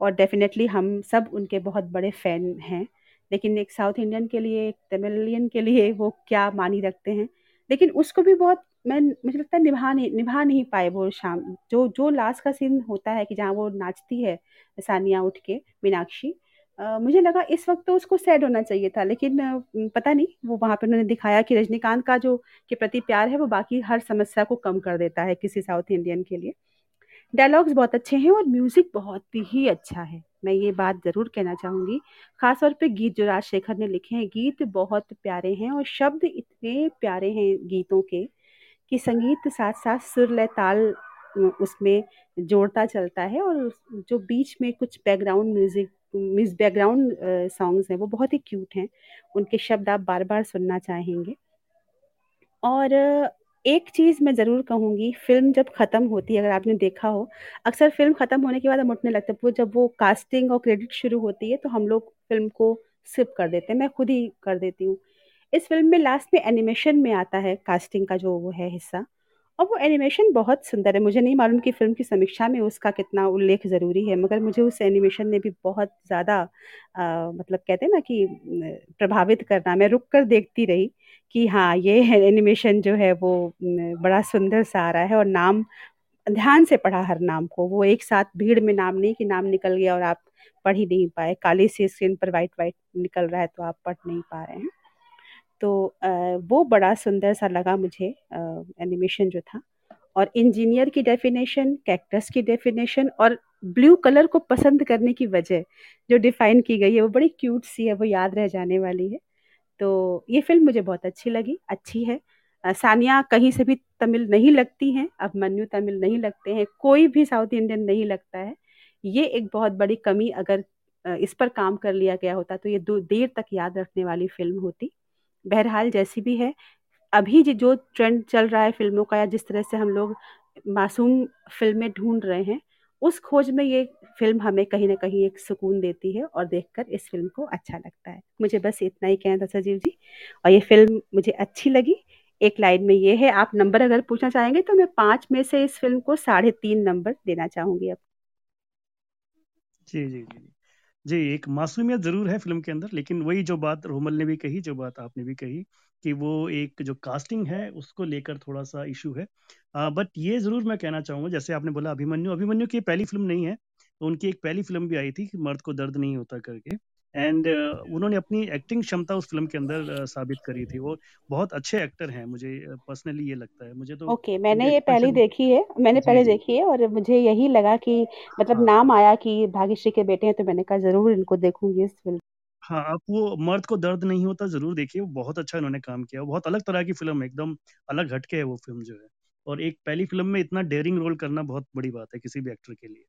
और डेफ़िनेटली हम सब उनके बहुत बड़े फ़ैन हैं। लेकिन एक साउथ इंडियन के लिए, एक तमिलियन के लिए वो क्या मानी रखते हैं। लेकिन उसको भी बहुत मैं मुझे लगता है निभा नहीं निभा नहीं पाए वो शाम जो जो लास्ट का सीन होता है कि जहाँ वो नाचती है सानिया उठ के, मीनाक्षी मुझे लगा इस वक़्त तो उसको सैड होना चाहिए था लेकिन पता नहीं वो वहाँ पे उन्होंने दिखाया कि रजनीकांत का जो के प्रति प्यार है वो बाकी हर समस्या को कम कर देता है किसी साउथ इंडियन के लिए। डायलॉग्स बहुत अच्छे हैं और म्यूज़िक बहुत ही अच्छा है। मैं ये बात ज़रूर कहना चाहूँगी। ख़ास तौर पे गीत जो राजशेखर ने लिखे हैं, गीत बहुत प्यारे हैं और शब्द इतने प्यारे हैं गीतों के कि संगीत साथ-साथ सुर, लय, ताल उसमें जोड़ता चलता है और जो बीच में कुछ background music means background songs हैं वो बहुत ही क्यूट हैं। उनके शब्द आप बार-बार सुनना चाहेंगे। और एक चीज़ मैं ज़रूर कहूँगी, फ़िल्म जब ख़त्म होती है अगर आपने देखा हो, अक्सर फ़िल्म ख़त्म होने के बाद हम उठने लगते हैं, वो जब वो कास्टिंग और क्रेडिट शुरू होती है, तो हम लोग फ़िल्म को स्किप कर देते हैं, मैं खुद ही कर देती हूँ। इस फ़िल्म में लास्ट में एनिमेशन में आता है कास्टिंग का जो वो है हिस्सा और वो एनिमेशन बहुत सुंदर है। मुझे नहीं मालूम कि फ़िल्म की समीक्षा में उसका कितना उल्लेख ज़रूरी है, मगर मुझे उस एनिमेशन ने भी बहुत ज़्यादा मतलब कहते हैं ना कि प्रभावित करना, मैं रुक कर देखती रही कि हाँ, ये एनिमेशन जो है वो बड़ा सुंदर-सा आ रहा है और नाम ध्यान से पढ़ा हर नाम को, वो एक साथ भीड़ में नाम नहीं कि नाम निकल गया और आप पढ़ ही नहीं पाए, काली सी स्क्रीन पर वाइट वाइट निकल रहा है तो आप पढ़ नहीं पा रहे हैं। तो वो बड़ा सुंदर-सा लगा मुझे एनिमेशन जो था और इंजीनियर की डेफ़िनेशन, कैक्टस की डेफ़िनेशन और ब्लू कलर को पसंद करने की वजह जो डिफ़ाइन की गई है, वो बड़ी क्यूट सी है, वो याद रह जाने वाली है। तो ये फ़िल्म मुझे बहुत अच्छी लगी, अच्छी है। सानिया कहीं से भी तमिल नहीं लगती हैं, अभिमन्यु तमिल नहीं लगते हैं, कोई भी साउथ इंडियन नहीं लगता है। ये एक बहुत बड़ी कमी अगर इस पर काम कर लिया गया होता, तो ये दो देर तक याद रखने वाली फ़िल्म होती। बहरहाल जैसी भी है, अभी ज ट्रेंड चल रहा है फ़िल्मों का या जिस तरह से हम लोग मासूम फ़िल्में ढूँढ रहे हैं, उस खोज में ये फ़िल्म हमें कहीं न कहीं एक सुकून देती है और देखकर इस फ़िल्म को अच्छा लगता है। मुझे बस इतना ही कहना था सजीव जी और ये फ़िल्म मुझे अच्छी लगी। एक लाइन में ये है, आप नंबर अगर पूछना चाहेंगे तो मैं 5 में से इस फ़िल्म को साढ़े तीन नंबर देना चाहूँगी अब। जी, जी, जी, जी। एक मासूमियत ज़रूर है फ़िल्म के अंदर, लेकिन वही जो बात रोमल ने भी कही, जो बात आपने भी कही कि वो एक जो कास्टिंग है, उसको लेकर थोड़ा-सा इशू है। अ, बट ये ज़रूर मैं कहना चाहूँगा, जैसे आपने बोला अभिमन्यु, अभिमन्यु की पहली फ़िल्म नहीं है। उनकी एक पहली फ़िल्म भी आई थी कि मर्द को दर्द नहीं होता करके। एंड uh, उन्होंने अपनी एक्टिंग क्षमता उस फ़िल्म के अंदर अ, साबित करी थी। वो बहुत अच्छे एक्टर हैं मुझे पर्सनली ये लगता है। मुझे तो ओके okay, मैंने ये पहले देखी है मैंने पहले देखी है और मुझे यही लगा कि मतलब हाँ। नाम आया कि भाग्यश्री के बेटे हैं तो मैंने कहा ज़रूर इनको देखूँगी इस फ़िल्म हाँ आप वो मर्द को दर्द नहीं होता ज़रूर देखिए। बहुत अच्छा इन्होंने काम किया। बहुत अलग तरह की फ़िल्म है एकदम अलग हटके है वो फ़िल्म जो है। और एक पहली फ़िल्म में इतना डेयरिंग रोल करना बहुत बड़ी बात है किसी भी एक्टर के लिए।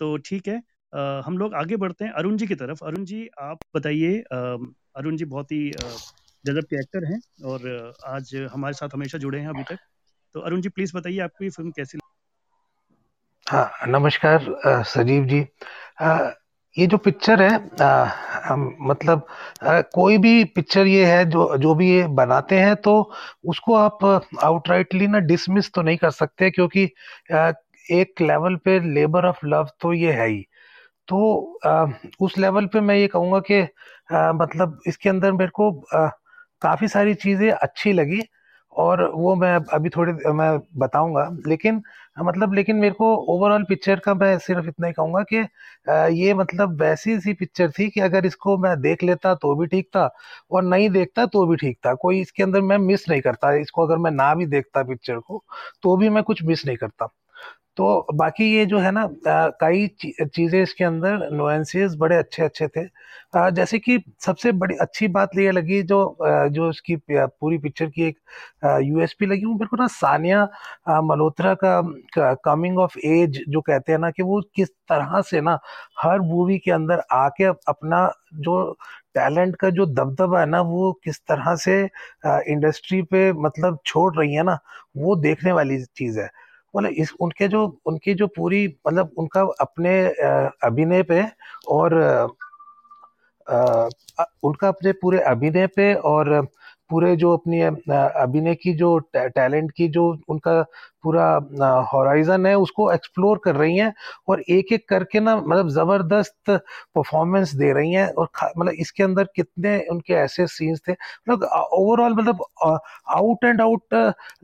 तो ठीक है। हम लोग आगे बढ़ते हैं अरुण जी की तरफ़। अरुण जी आप बताइए अरुण जी बहुत ही गजब के एक्टर हैं और आज हमारे साथ हमेशा जुड़े हैं अभी तक। तो अरुण जी प्लीज़ बताइए आपको ये फ़िल्म कैसी हाँ नमस्कार सजीव जी। अ, ये जो पिक्चर है अ, हम मतलब अ, कोई भी पिक्चर ये है जो जो भी ये बनाते हैं तो उसको आप आउटराइटली ना डिसमिस तो नहीं कर सकते क्योंकि अ, एक लेवल पे लेबर ऑफ़ लव तो ये है ही। तो अ, उस लेवल पे मैं ये कहूँगा कि अ, मतलब इसके अंदर मेरे को काफ़ी सारी चीज़ें अच्छी लगी और वो मैं अभी थोड़ी मैं बताऊँगा। लेकिन मतलब लेकिन मेरे को ओवरऑल पिक्चर का मैं सिर्फ़ इतना ही कहूँगा कि ये मतलब वैसी सी पिक्चर थी कि अगर इसको मैं देख लेता तो भी ठीक था और नहीं देखता तो भी ठीक था। कोई इसके अंदर मैं मिस नहीं करता। इसको अगर मैं ना भी देखता पिक्चर को तो भी मैं कुछ मिस नहीं करता। तो बाकी ये जो है ना कई चीज़ें इसके अंदर नुएंसेस बड़े अच्छे अच्छे थे जैसे कि सबसे बड़ी, अच्छी बात ये लगी जो जो इसकी पूरी पिक्चर की एक यूएसपी लगी, वो मेरे को ना सानिया मल्होत्रा का कमिंग ऑफ़ एज जो कहते हैं ना कि वो किस तरह से ना हर मूवी के अंदर आके अपना जो टैलेंट का जो दबदबा है ना, वो किस तरह से इंडस्ट्री पे मतलब छोड़ रही है ना, वो देखने वाली चीज़ है। मतलब इस उनके जो उनकी जो पूरी मतलब उनका अपने अभिनय पे और अ, उनका अपने पूरे अभिनय पे और पूरे जो अपनी अभिनय की जो टैलेंट की जो उनका पूरा हॉराइजन है उसको एक्सप्लोर कर रही हैं और एक एक करके ना मतलब ज़बरदस्त परफॉर्मेंस दे रही हैं और मतलब इसके अंदर कितने उनके ऐसे सीन्स थे। मतलब ओवरऑल मतलब आउट एंड आउट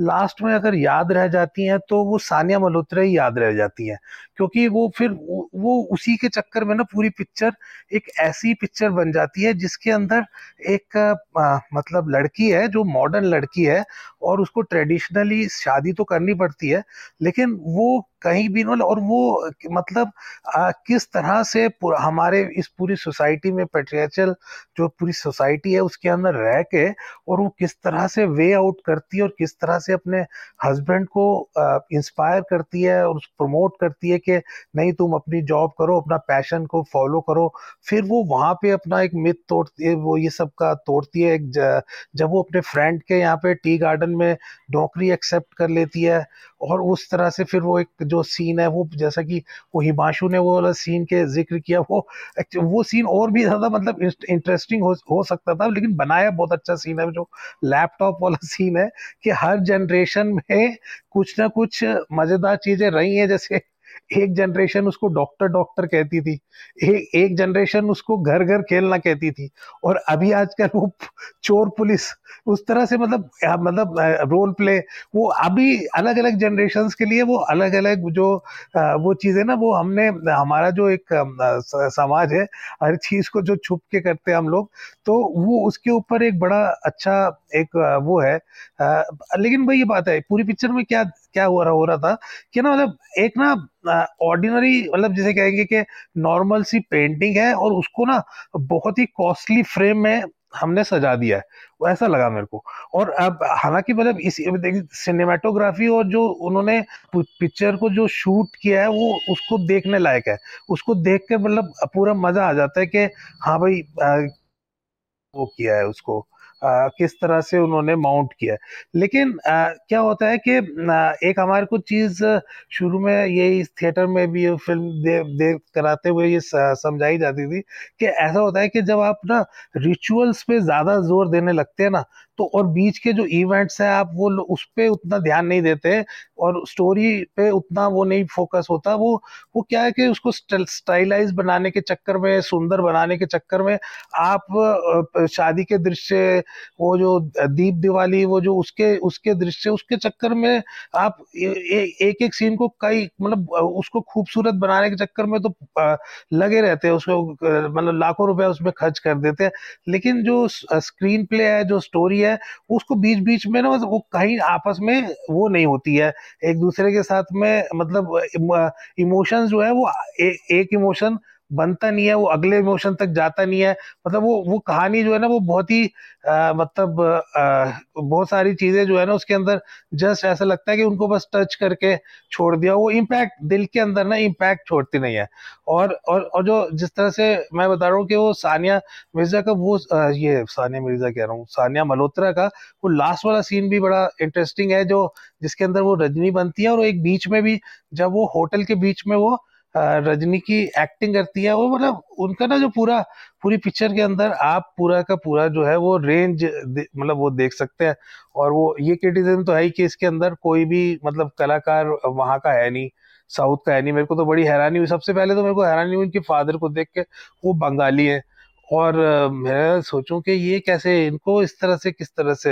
लास्ट में अगर याद रह जाती हैं तो वो सानिया मल्होत्रा ही याद रह जाती हैं। क्योंकि वो फिर वो, उसी के चक्कर में ना पूरी पिक्चर एक ऐसी पिक्चर बन जाती है जिसके अंदर एक आ, मतलब लड़की है जो मॉडर्न लड़की है और उसको ट्रेडिशनली शादी तो करनी पड़ती है लेकिन वो कहीं भी ना और वो मतलब आ, किस तरह से हमारे इस पूरी सोसाइटी में पेट्रियाचल जो पूरी सोसाइटी है उसके अंदर रह के और वो किस तरह से वे आउट करती है और किस तरह से अपने हस्बैंड को इंस्पायर करती है और प्रमोट करती है कि नहीं तुम अपनी जॉब करो अपना पैशन को फॉलो करो। फिर वो वहाँ पे अपना एक मिथ तोड़ती है वो ये सब का तोड़ती है एक जब वो अपने फ्रेंड के यहाँ पे टी गार्डन में नौकरी एक्सेप्ट कर लेती है और उस तरह से फिर वो एक जो सीन है वो जैसा कि वो हिमांशु ने वो वाला सीन के ज़िक्र किया वो वो सीन और भी ज़्यादा मतलब इंटरेस्टिंग हो, हो सकता था लेकिन बनाया बहुत अच्छा सीन है जो लैपटॉप वाला सीन है कि हर जनरेशन में कुछ ना कुछ मज़ेदार चीज़ें रही हैं जैसे एक जनरेशन उसको डॉक्टर डॉक्टर कहती थी। एक एक जनरेशन उसको घर घर खेलना कहती थी। और अभी आजकल वो चोर पुलिस, उस तरह से मतलब मतलब रोल प्ले वो अभी अलग अलग जनरेशन के लिए वो अलग अलग जो वो चीज़ें ना, वो हमने, हमारा जो एक समाज है, हर चीज़ को जो छुप के करते हैं हम लोग तो वो उसके ऊपर एक बड़ा अच्छा एक वो है। लेकिन वही बात है, पूरी पिक्चर में क्या क्या हो रहा हो रहा था कि ना मतलब एक ना ऑर्डिनरी मतलब जैसे कहेंगे कि नॉर्मल सी पेंटिंग है और उसको ना बहुत ही कॉस्टली फ्रेम में हमने सजा दिया है। वो ऐसा लगा मेरे को। और अब हालाँकि मतलब इस सिनेमाटोग्राफी और जो उन्होंने पिक्चर को जो शूट किया है वो उसको देखने लायक है। उसको देख के मतलब पूरा मज़ा आ जाता है कि हाँ भाई अ, वो किया है उसको। अ, किस तरह से उन्होंने माउंट किया लेकिन आ, क्या होता है कि आ, एक हमारे कुछ चीज़ शुरू में यही थिएटर में भी फ़िल्म दे, दे कराते हुए ये समझाई जाती थी कि ऐसा होता है कि जब आप ना रिचुअल्स पे ज़्यादा ज़ोर देने लगते हैं ना तो और बीच के जो इवेंट्स हैं, आप वो उस पर उतना ध्यान नहीं देते और स्टोरी पे उतना वो नहीं फोकस होता। वो वो क्या है कि उसको स्टाइलाइज बनाने के चक्कर में, सुंदर बनाने के चक्कर में आप शादी के दृश्य, वो जो दीप दिवाली, वो जो उसके उसके दृश्य, उसके चक्कर में आप एक एक सीन को कई मतलब उसको खूबसूरत बनाने के चक्कर में तो लगे रहते हैं, उसको मतलब लाखों रुपए उसमें खर्च कर देते हैं। लेकिन जो स्क्रीन प्ले है, जो स्टोरी है उसको बीच बीच में ना वो कहीं आपस में वो नहीं होती है। एक दूसरे के साथ में मतलब इमोशंस जो है वो ए, एक इमोशन बनता नहीं है वो अगले इमोशन तक जाता नहीं है। मतलब वो वो कहानी जो है ना वो बहुत ही आ, मतलब बहुत सारी चीज़ें जो है ना उसके अंदर जस्ट ऐसा लगता है कि उनको बस टच करके छोड़ दिया। वो इम्पैक्ट दिल के अंदर ना इम्पैक्ट छोड़ती नहीं है। और और और जो जिस तरह से मैं बता रहा हूँ कि वो सानिया मिर्ज़ा का वो आ, ये सानिया मिर्ज़ा कह रहा हूँ सानिया मल्होत्रा का वो लास्ट वाला सीन भी बड़ा इंटरेस्टिंग है जो जिसके अंदर वो रजनी बनती है और एक बीच में भी जब वो होटल के बीच में वो रजनी की एक्टिंग करती है, वो मतलब उनका ना जो पूरा, पूरी पिक्चर के अंदर आप पूरा का पूरा जो है वो रेंज मतलब वो देख सकते हैं। और वो, ये क्रिटिसिज्म तो है ही कि इसके अंदर कोई भी मतलब कलाकार वहाँ का है नहीं साउथ का है नहीं। मेरे को तो बड़ी हैरानी हुई। सबसे पहले तो मेरे को हैरानी हुई उनके फादर को देख के वो बंगाली है। और मैं सोचूं कि ये कैसे इनको इस तरह से किस तरह से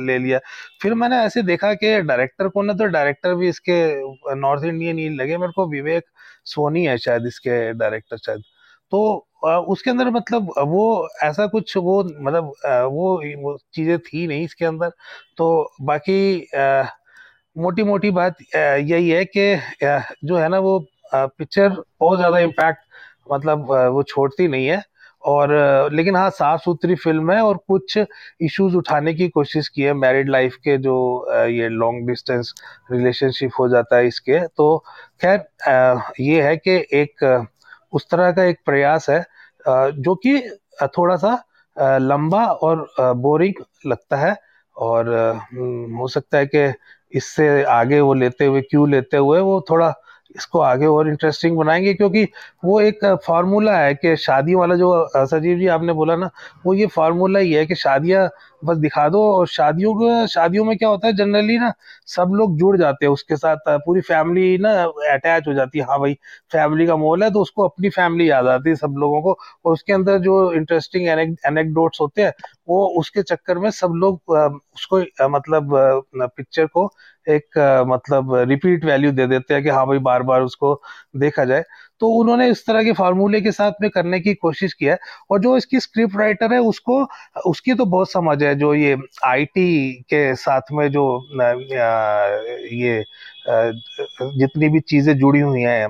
ले लिया। फिर मैंने ऐसे देखा कि डायरेक्टर को ना तो डायरेक्टर भी इसके नॉर्थ इंडियन ही लगे। मेरे को विवेक सोनी है शायद इसके डायरेक्टर शायद। तो उसके अंदर मतलब वो ऐसा कुछ वो मतलब वो, चीज़ें थी नहीं इसके अंदर। तो बाकी मोटी मोटी बात यही है कि जो है ना वो पिक्चर बहुत ज़्यादा इम्पैक्ट मतलब वो छोड़ती नहीं है। और लेकिन हाँ साफ़ सुथरी फ़िल्म है और कुछ इश्यूज़ उठाने की कोशिश की है। मैरिड लाइफ के जो ये लॉन्ग डिस्टेंस रिलेशनशिप हो जाता है इसके तो खैर ये है कि एक उस तरह का एक प्रयास है जो कि थोड़ा सा लंबा और बोरिंग लगता है और हो सकता है कि इससे आगे वो लेते हुए, क्यों लेते हुए वो थोड़ा इसको आगे और इंटरेस्टिंग बनाएँगे, क्योंकि वो एक फार्मूला है कि शादी वाला जो सजीव जी आपने बोला ना, वो ये फार्मूला ही है कि शादियाँ बस दिखा दो। और शादियों को शादियों में क्या होता है जनरली ना, सब लोग जुड़ जाते हैं उसके साथ, पूरी फैमिली ना अटैच हो जाती है। हाँ भाई फैमिली का मोल है तो उसको अपनी फैमिली याद आती है सब लोगों को। और उसके अंदर जो इंटरेस्टिंग एनेक्डोट्स होते हैं, वो उसके चक्कर में सब लोग उसको मतलब पिक्चर को एक मतलब रिपीट वैल्यू दे देते हैं कि हाँ भाई बार बार उसको देखा जाए। तो उन्होंने इस तरह के फार्मूले के साथ में करने की कोशिश की है। और जो इसकी स्क्रिप्ट राइटर है, उसको, उसकी तो बहुत समझ है, जो ये आईटी के साथ में जो ये जितनी भी चीज़ें जुड़ी हुई हैं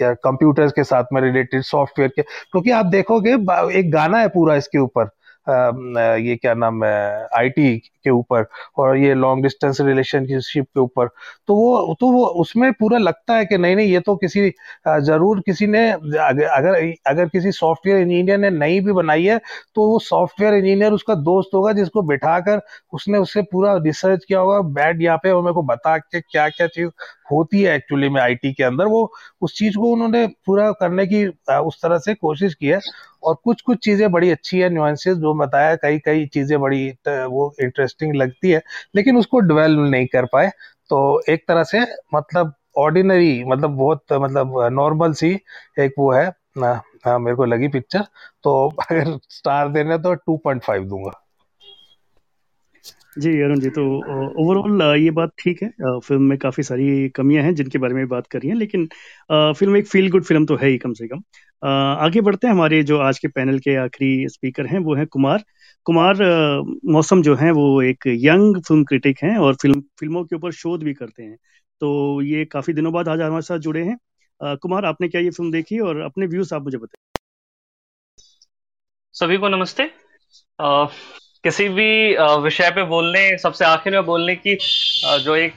कंप्यूटर्स के साथ में रिलेटेड सॉफ्टवेयर के, क्योंकि आप देखोगे एक गाना है पूरा इसके ऊपर। ये क्या नाम है आईटी के ऊपर और ये लॉन्ग डिस्टेंस रिलेशनशिप के ऊपर। तो वो तो वो उसमें पूरा लगता है कि नहीं नहीं, ये तो किसी ज़रूर किसी ने अगर अगर किसी सॉफ्टवेयर इंजीनियर ने नहीं भी बनाई है तो वो सॉफ्टवेयर इंजीनियर उसका दोस्त होगा जिसको बिठाकर उसने उससे पूरा रिसर्च किया होगा, बैठ यहाँ पे और मेरे को बता के क्या क्या चीज़ होती है एक्चुअली में आईटी के अंदर, वो उस चीज़ को उन्होंने पूरा करने की उस तरह से कोशिश की है। और कुछ कुछ चीज़ें बड़ी अच्छी है न्यूएंसेस जो बताया कई कई चीज़ें बड़ी वो इंटरेस्टिंग लगती है, लेकिन उसको डेवलप नहीं कर पाए। तो एक तरह से मतलब ऑर्डिनरी मतलब बहुत मतलब नॉर्मल सी एक वो है ना हाँ मेरे को लगी पिक्चर तो अगर स्टार देने तो टू पॉइंट फाइव दूँगा। जी, अरुण जी तो ओवरऑल ये बात ठीक है। फ़िल्म में काफ़ी सारी कमियाँ हैं जिनके बारे में बात कर रही हैं, लेकिन फ़िल्म एक फील गुड फ़िल्म तो है ही कम से कम। आगे बढ़ते हैं हमारे जो आज के पैनल के आखिरी स्पीकर हैं, वो हैं कुमार। कुमार मौसम जो है, वो एक यंग फ़िल्म क्रिटिक हैं और फ़िल्म फ़िल्मों के ऊपर शोध भी करते हैं। तो ये काफ़ी दिनों बाद आज हमारे साथ जुड़े हैं। कुमार, आपने क्या ये फ़िल्म देखी और अपने व्यूज़ आप मुझे बताएँ सभी को नमस्ते। किसी भी विषय पे बोलने, सबसे आखिर में बोलने की जो एक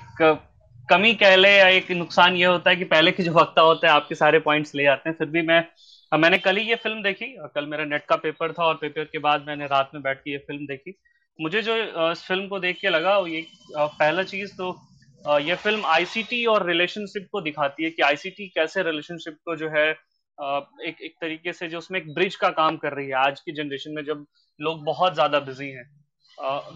कमी कह ले या एक नुकसान ये होता है कि पहले की जो वक्ता होता है, आपके सारे पॉइंट्स ले आते हैं, फिर भी मैं मैंने कल ही ये फ़िल्म देखी कल मेरा नेट का पेपर था और पेपर के बाद मैंने रात में बैठ के ये फ़िल्म देखी। मुझे जो इस फ़िल्म को देख के लगा ये पहला चीज़ तो ये फ़िल्म आईसीटी और रिलेशनशिप को दिखाती है कि आईसीटी कैसे रिलेशनशिप को जो है एक एक तरीके से जो उसमें एक ब्रिज का काम कर रही है आज की जनरेशन में जब लोग बहुत ज़्यादा बिज़ी हैं।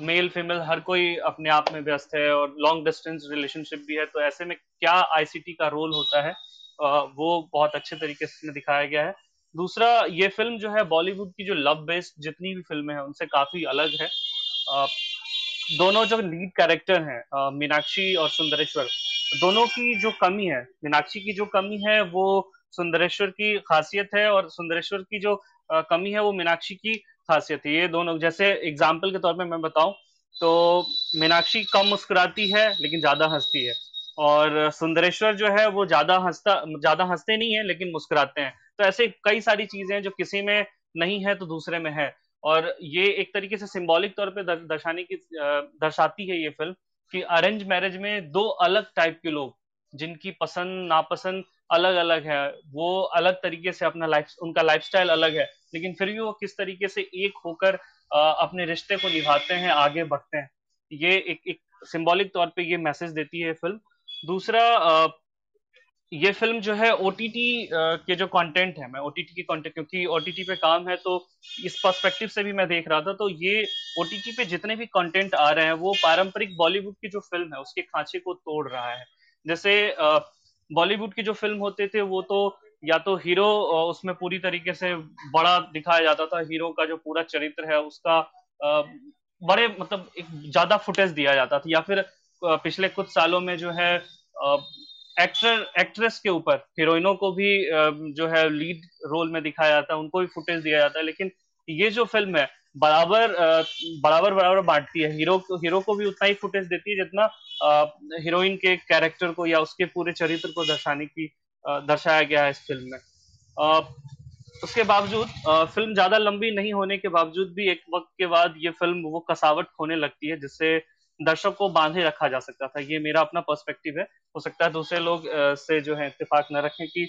मेल फीमेल हर कोई अपने आप में व्यस्त है और लॉन्ग डिस्टेंस रिलेशनशिप भी है तो ऐसे में क्या आईसीटी का रोल होता है? अ, वो बहुत अच्छे तरीके से दिखाया गया है। दूसरा ये फ़िल्म जो है बॉलीवुड की जो लव बेस्ड जितनी भी फ़िल्में हैं उनसे काफ़ी अलग है। अ, दोनों जो लीड कैरेक्टर हैं मीनाक्षी और सुंदरेश्वर दोनों की जो कमी है मीनाक्षी की जो कमी है वो सुंदरेश्वर की खासियत है और सुंदरेश्वर की जो कमी है वो मीनाक्षी की खासियत है। ये दोनों, जैसे एग्ज़ाम्पल के तौर पर मैं बताऊँ तो मीनाक्षी कम मुस्कुराती है, लेकिन ज़्यादा हंसती है। और सुंदरेश्वर जो है, वो ज़्यादा हंसता, ज़्यादा हँसते नहीं है, लेकिन मुस्कुराते हैं। तो ऐसे कई सारी चीज़ें हैं जो किसी में नहीं है तो दूसरे में है। और ये एक तरीके से सिंबॉलिक तौर पे दर्शाने की दर्शाती है ये फ़िल्म कि अरेंज मैरिज में दो अलग टाइप के लोग, जिनकी पसंद, नापसंद अलग अलग है। वो अलग तरीके से अपना लाइफ उनका लाइफस्टाइल अलग है। लेकिन फिर भी वो किस तरीके से एक होकर अपने रिश्ते को निभाते हैं, आगे बढ़ते हैं। ये एक एक सिंबॉलिक तौर पे ये मैसेज देती है फ़िल्म दूसरा ये फ़िल्म जो है ओटीटी के जो कंटेंट है, मैं ओटीटी के कंटेंट क्योंकि ओटीटी पे काम है तो इस पर्सपेक्टिव से भी मैं देख रहा था तो ये ओटीटी पे जितने भी कंटेंट आ रहे हैं, वो पारंपरिक बॉलीवुड की जो फ़िल्म है, उसके खांचे को तोड़ रहा है। जैसे बॉलीवुड की जो फ़िल्म होते थे, वो तो या तो हीरो उसमें पूरी तरीके से बड़ा दिखाया जाता था। हीरो का जो पूरा चरित्र है, उसका बड़े मतलब एक ज़्यादा फुटेज दिया जाता था। या फिर पिछले कुछ सालों में जो है एक्टर एक्ट्रेस के ऊपर हीरोइनों को भी जो है लीड रोल में दिखाया जाता है, उनको भी फुटेज दिया जाता है। लेकिन ये जो फ़िल्म है, बराबर बराबर बराबर बांटती है। हीरो हीरो को भी उतना ही फुटेज देती है जितना हीरोइन के कैरेक्टर को या उसके पूरे चरित्र को दर्शाने की दर्शाया गया है इस फ़िल्म में। उसके बावजूद फ़िल्म ज़्यादा लंबी नहीं होने के बावजूद भी एक वक्त के बाद ये फ़िल्म वो कसावट खोने लगती है जिससे दर्शक को बांधे रखा जा सकता था। ये मेरा अपना पर्सपेक्टिव है। हो सकता है दूसरे लोग से जो है इतफाक न रखें कि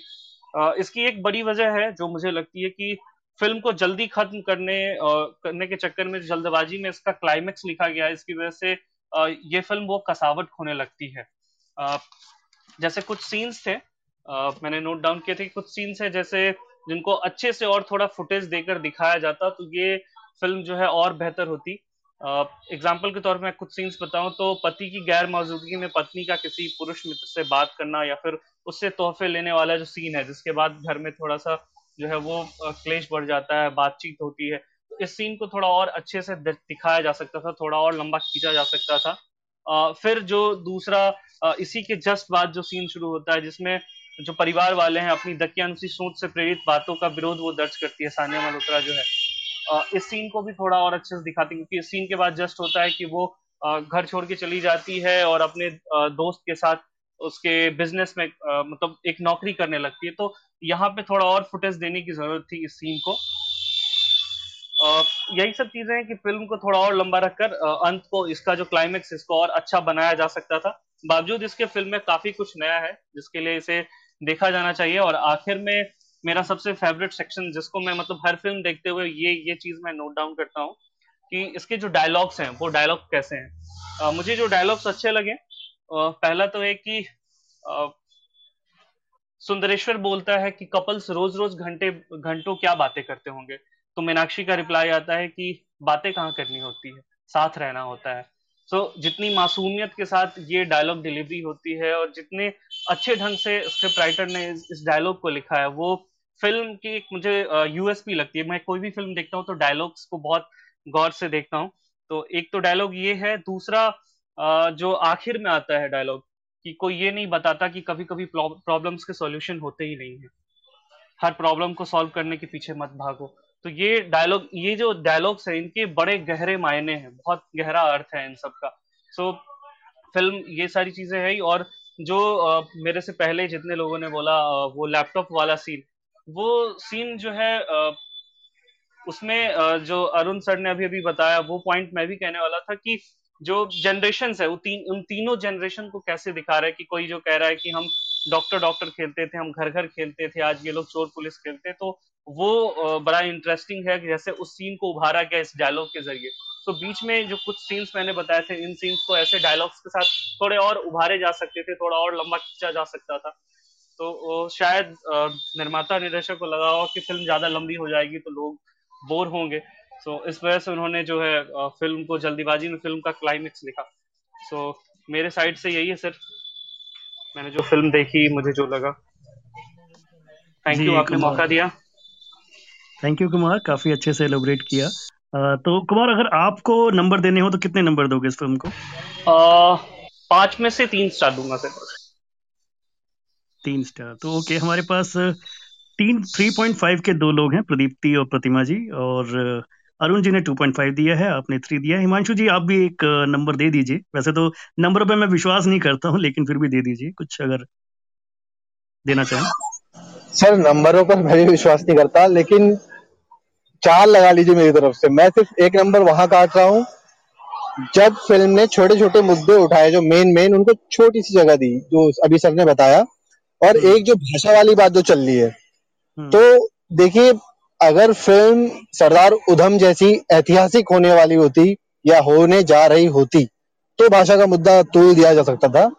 इसकी एक बड़ी वजह है जो मुझे लगती है कि फ़िल्म को जल्दी खत्म करने अ, करने के चक्कर में जल्दबाजी में इसका क्लाइमेक्स लिखा गया है। इसकी वजह से ये फ़िल्म वो कसावट खोने लगती है। जैसे कुछ सीन्स थे मैंने नोट डाउन किए थे कि कुछ सीन्स है जैसे जिनको अच्छे से और थोड़ा फुटेज देकर दिखाया जाता तो ये फ़िल्म जो है और बेहतर होती। एग्ज़ाम्पल के तौर पर मैं कुछ सीन्स बताऊँ तो पति की गैर मौजूदगी में पत्नी का किसी पुरुष मित्र से बात करना या फिर उससे तोहफे लेने वाला जो सीन है, जिसके बाद घर में थोड़ा सा जो है वो क्लेश बढ़ जाता है, बातचीत होती है। इस सीन को थोड़ा और अच्छे से दिखाया जा सकता था थोड़ा और लंबा खींचा जा सकता था। अ, फिर जो दूसरा अ, इसी के जस्ट बाद जो सीन शुरू होता है जिसमें जो परिवार वाले हैं अपनी दकियानुसी सोच से प्रेरित बातों का विरोध वो दर्ज करती है सानिया मल्होत्रा जो है। अ, इस सीन को भी थोड़ा और अच्छे से दिखाती है क्योंकि इस सीन के बाद जस्ट होता है कि वो घर छोड़ के चली जाती है और अपने दोस्त के साथ उसके बिज़नेस में मतलब एक नौकरी करने लगती है। तो यहाँ पे थोड़ा और फुटेज देने की ज़रूरत थी इस सीन को। यही सब चीज़ें हैं कि फ़िल्म को थोड़ा और लंबा रखकर अंत को इसका जो क्लाइमेक्स इसको और अच्छा बनाया जा सकता था। बावजूद इसके फ़िल्म में काफ़ी कुछ नया है जिसके लिए इसे देखा जाना चाहिए। और आखिर में मेरा सबसे फेवरेट सेक्शन जिसको मैं मतलब हर फ़िल्म देखते हुए ये ये चीज़ मैं नोट डाउन करता हूँ कि इसके जो डायलॉग्स हैं वो डायलॉग कैसे हैं। अ, मुझे जो डायलॉग्स अच्छे लगे अ, पहला तो है कि सुंदरेश्वर बोलता है कि कपल्स रोज रोज घंटे घंटों क्या बातें करते होंगे। तो मीनाक्षी का रिप्लाई आता है कि बातें कहाँ करनी होती है? साथ रहना होता है। सो so, जितनी मासूमियत के साथ ये डायलॉग डिलीवरी होती है और जितने अच्छे ढंग से स्क्रिप्ट राइटर ने इस, डायलॉग को लिखा है वो फ़िल्म की एक मुझे यूएसपी लगती है। मैं कोई भी फ़िल्म देखता हूँ तो डायलॉग्स को बहुत गौर से देखता हूँ। तो एक तो डायलॉग ये है दूसरा अ, जो आखिर में आता है डायलॉग कि कोई ये नहीं बताता कि कभी कभी प्रॉब्लम्स के सॉल्यूशन होते ही नहीं है। हर प्रॉब्लम को सॉल्व करने के पीछे मत भागो। तो ये डायलॉग ये जो डायलॉग्स है इनके बड़े गहरे मायने हैं बहुत गहरा अर्थ है इन सब का सो so, फ़िल्म ये सारी चीज़ें है और जो अ, मेरे से पहले जितने लोगों ने बोला अ, वो लैपटॉप वाला सीन वो सीन जो है अ, उसमें जो अरुण सर ने अभी अभी बताया वो पॉइंट मैं भी कहने वाला था कि जो जनरेशन है वो तीन उन तीनों जनरेशन को कैसे दिखा रहा है कि कोई जो कह रहा है कि हम डॉक्टर डॉक्टर खेलते थे, हम घर घर खेलते थे, आज ये लोग चोर पुलिस खेलते तो वो बड़ा इंटरेस्टिंग है कि जैसे उस सीन को उभारा गया इस डायलॉग के ज़रिए। तो बीच में जो कुछ सीन्स मैंने बताए थे, इन सीन्स को ऐसे डायलॉग्स के साथ थोड़े और उभारे जा सकते थे, थोड़ा और लंबा खींचा जा सकता था। तो शायद निर्माता निर्देशक को लगा हो कि फ़िल्म ज़्यादा लंबी हो जाएगी तो लोग बोर होंगे। सो इस वजह से उन्होंने जो है फ़िल्म को जल्दीबाजी में फ़िल्म का क्लाइमेक्स लिखा। सो मेरे साइड से यही है सिर्फ़। मैंने जो फ़िल्म देखी मुझे जो लगा। थैंक यू आपने मौका दिया। Thank you Kumar. काफ़ी अच्छे से एलोबरेट किया। अ, तो कुमार अगर आपको नंबर देने हो तो कितने नंबर दोगे इस फ़िल्म को? आ, पाँच में से तीन स्टार दूँगा सिर्फ़ तीन स्टार तो ओके हमारे पास तीन थ्री पॉइंट फाइव के दो लोग हैं प्रदीप्ति और प्रतिमा जी। और अरुण जी ने टू पॉइंट फाइव दिया है आपने थ्री दिया है। हिमांशु जी आप भी एक नंबर दे दीजिए। वैसे तो नंबर पे मैं विश्वास नहीं करता हूँ लेकिन फिर भी दे दीजिए। कुछ अगर देना चाहें। सर नंबरों पर मैं भी विश्वास नहीं करता लेकिन चार लगा लीजिए मेरी तरफ़ से। मैं सिर्फ़ एक नंबर वहाँ काट रहा हूँ जब फ़िल्म ने छोटे छोटे मुद्दे उठाए जो मेन मेन उनको छोटी सी जगह दी जो अभी सर ने बताया और हम्म। एक जो भाषा वाली बात जो चल रही है हम्म। तो देखिए अगर फ़िल्म सरदार उधम जैसी ऐतिहासिक होने वाली होती या होने जा रही होती तो भाषा का मुद्दा तूल दिया जा सकता था।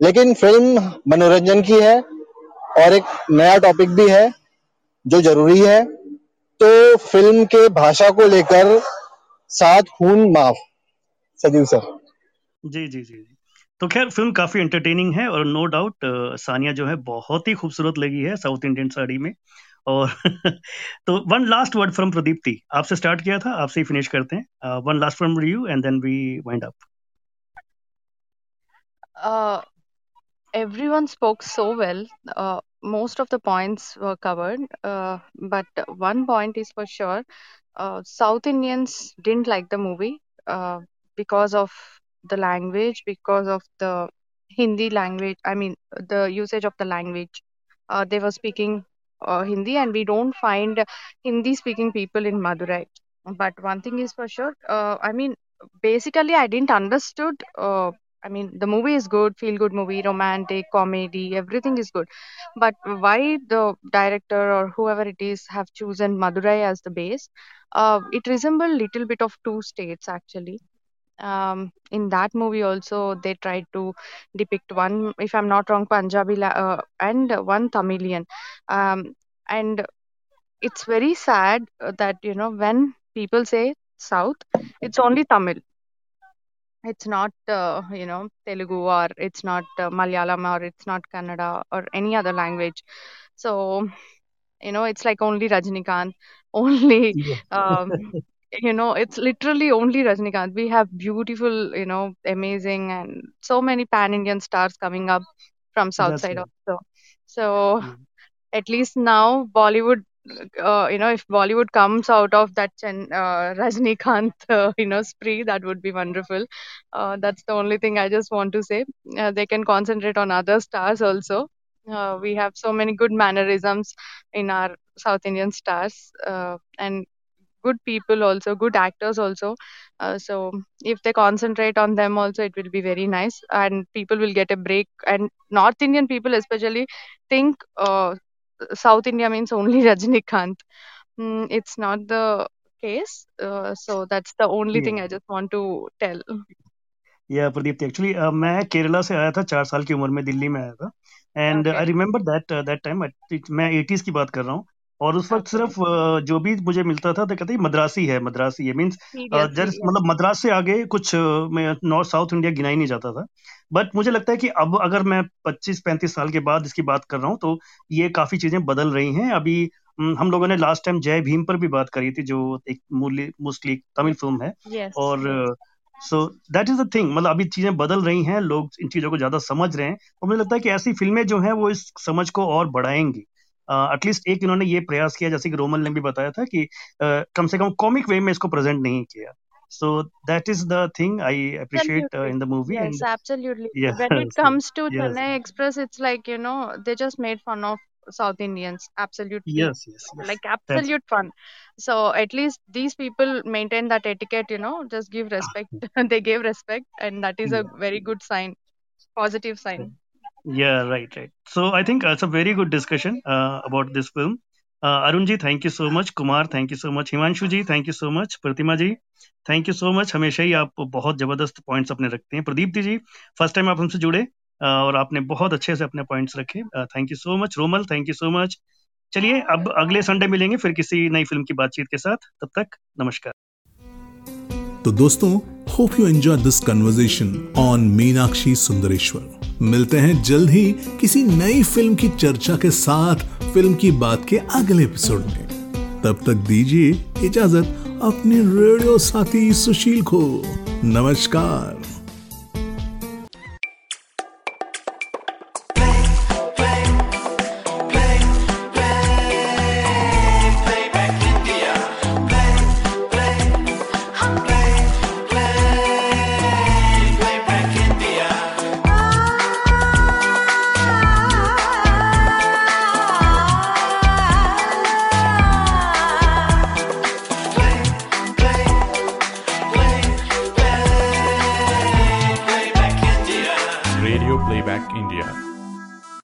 लेकिन फ़िल्म मनोरंजन की है और एक नया टॉपिक भी है जो ज़रूरी है। तो फ़िल्म के भाषा को लेकर सात खून माफ़। सजीव सर। जी जी जी। तो खैर, फ़िल्म काफ़ी एंटरटेनिंग है और नो डाउट सानिया जो है बहुत ही खूबसूरत लगी है साउथ इंडियन साड़ी में। और तो one last word from Pradeep आपसे स्टार्ट किया था, आपसे ही फिनिश करते हैं। One last from you and then we wind up everyone spoke so well most of the points were covered but one point is for sure south Indians didn't like the movie because of the language because of the Hindi language I mean the usage of the language they were speaking Hindi, and we don't find Hindi-speaking people in Madurai. But one thing is for sure. Uh, I mean, basically, I didn't understood. Uh, I mean, the movie is good, feel good movie, romantic, comedy, everything is good. But why the director or whoever it is have chosen Madurai as the base? Uh, it resembled little bit of two states actually. Um, in that movie also they tried to depict one, if I'm not wrong, Punjabi la- uh, and one Tamilian. Um, and it's very sad uh, that you know when people say South, it's only Tamil. It's not uh, you know telugu or it's not uh, malayalam or it's not kannada or any other language. So you know it's like only rajnikant only um, you know it's literally only rajnikant we have beautiful you know amazing and so many pan indian stars coming up from south That's side right. also so Yeah. at least now Bollywood, uh, you know, if Bollywood comes out of that Chen, uh, Rajnikant, uh, you know, spree, that would be wonderful. Uh, that's the only thing I just want to say. Uh, they can concentrate on other stars also. Uh, we have so many good mannerisms in our South Indian stars, uh, and good people also, good actors also. Uh, so if they concentrate on them also, it will be very nice, and people will get a break. And North Indian people especially think uh, South India means only Rajnikant. Mm, it's not the case. Uh, so that's the only thing Yeah. I just want to tell. या Pradeep actually मैं केरला से आया था चार साल की उम्र में दिल्ली में आया था and Okay. I remember that that time मैं एटीज की बात कर रहा हूँ और उस वक्त सिर्फ़ uh, जो भी मुझे मिलता था तो कहते मद्रासी है मद्रासी है मीन्स. मतलब मद्रास से आगे कुछ मैं नॉर्थ साउथ इंडिया गिना ही नहीं जाता था। बट मुझे लगता है कि अब अगर मैं 25-35 साल के बाद इसकी बात कर रहा हूँ तो ये काफ़ी चीज़ें बदल रही हैं। अभी हम्म, हम लोगों ने लास्ट टाइम जय भीम पर भी बात करी थी जो एक मोस्टली तमिल फ़िल्म है। Yes. और so that is the thing मतलब अभी चीज़ें बदल रही हैं लोग इन चीज़ों को ज़्यादा समझ रहे हैं। और मुझे लगता है कि ऐसी फ़िल्में जो हैं वो इस समझ को और बढ़ाएँगी। एटलीस्ट एक इन्होंने ये प्रयास किया जैसे कि रोमन ने भी बताया था कि uh, कम से कम कॉमिक वे में इसको प्रेजेंट नहीं किया so that is the thing I appreciate Absolutely. In the movie Yes, and absolutely. yes When it comes to yes Chennai Express, it's like, you know, they just made fun of South Indians. Absolutely. yes yes yes Like absolute that's fun. So at least these people maintain that etiquette, you know, just give respect. they gave respect, and that is a very good sign, positive sign. Yeah, right, right. So I think uh, it's a very good discussion uh, about this film. Uh, Arun ji, thank you so much. Kumar, thank you so much. Himanshu ji, thank you so much. Pratima ji, thank you so much. हमेशा ही आप बहुत ज़बरदस्त points अपने रखते हैं. Pradeep ji, first time आप हमसे जुड़े uh, और आपने बहुत अच्छे से अपने पॉइंट्स रखे. Thank you so much. Romal, thank you so much. चलिए अब अगले संडे मिलेंगे फिर किसी नई फ़िल्म की बातचीत के साथ तब तक नमस्कार तो दोस्तों hope you enjoy this conversation on Meenakshi Sundareshwar मिलते हैं जल्द ही किसी नई फ़िल्म की चर्चा के साथ फ़िल्म की बात के अगले एपिसोड में. तब तक दीजिए इजाज़त अपने रेडियो साथी सुशील को. नमस्कार।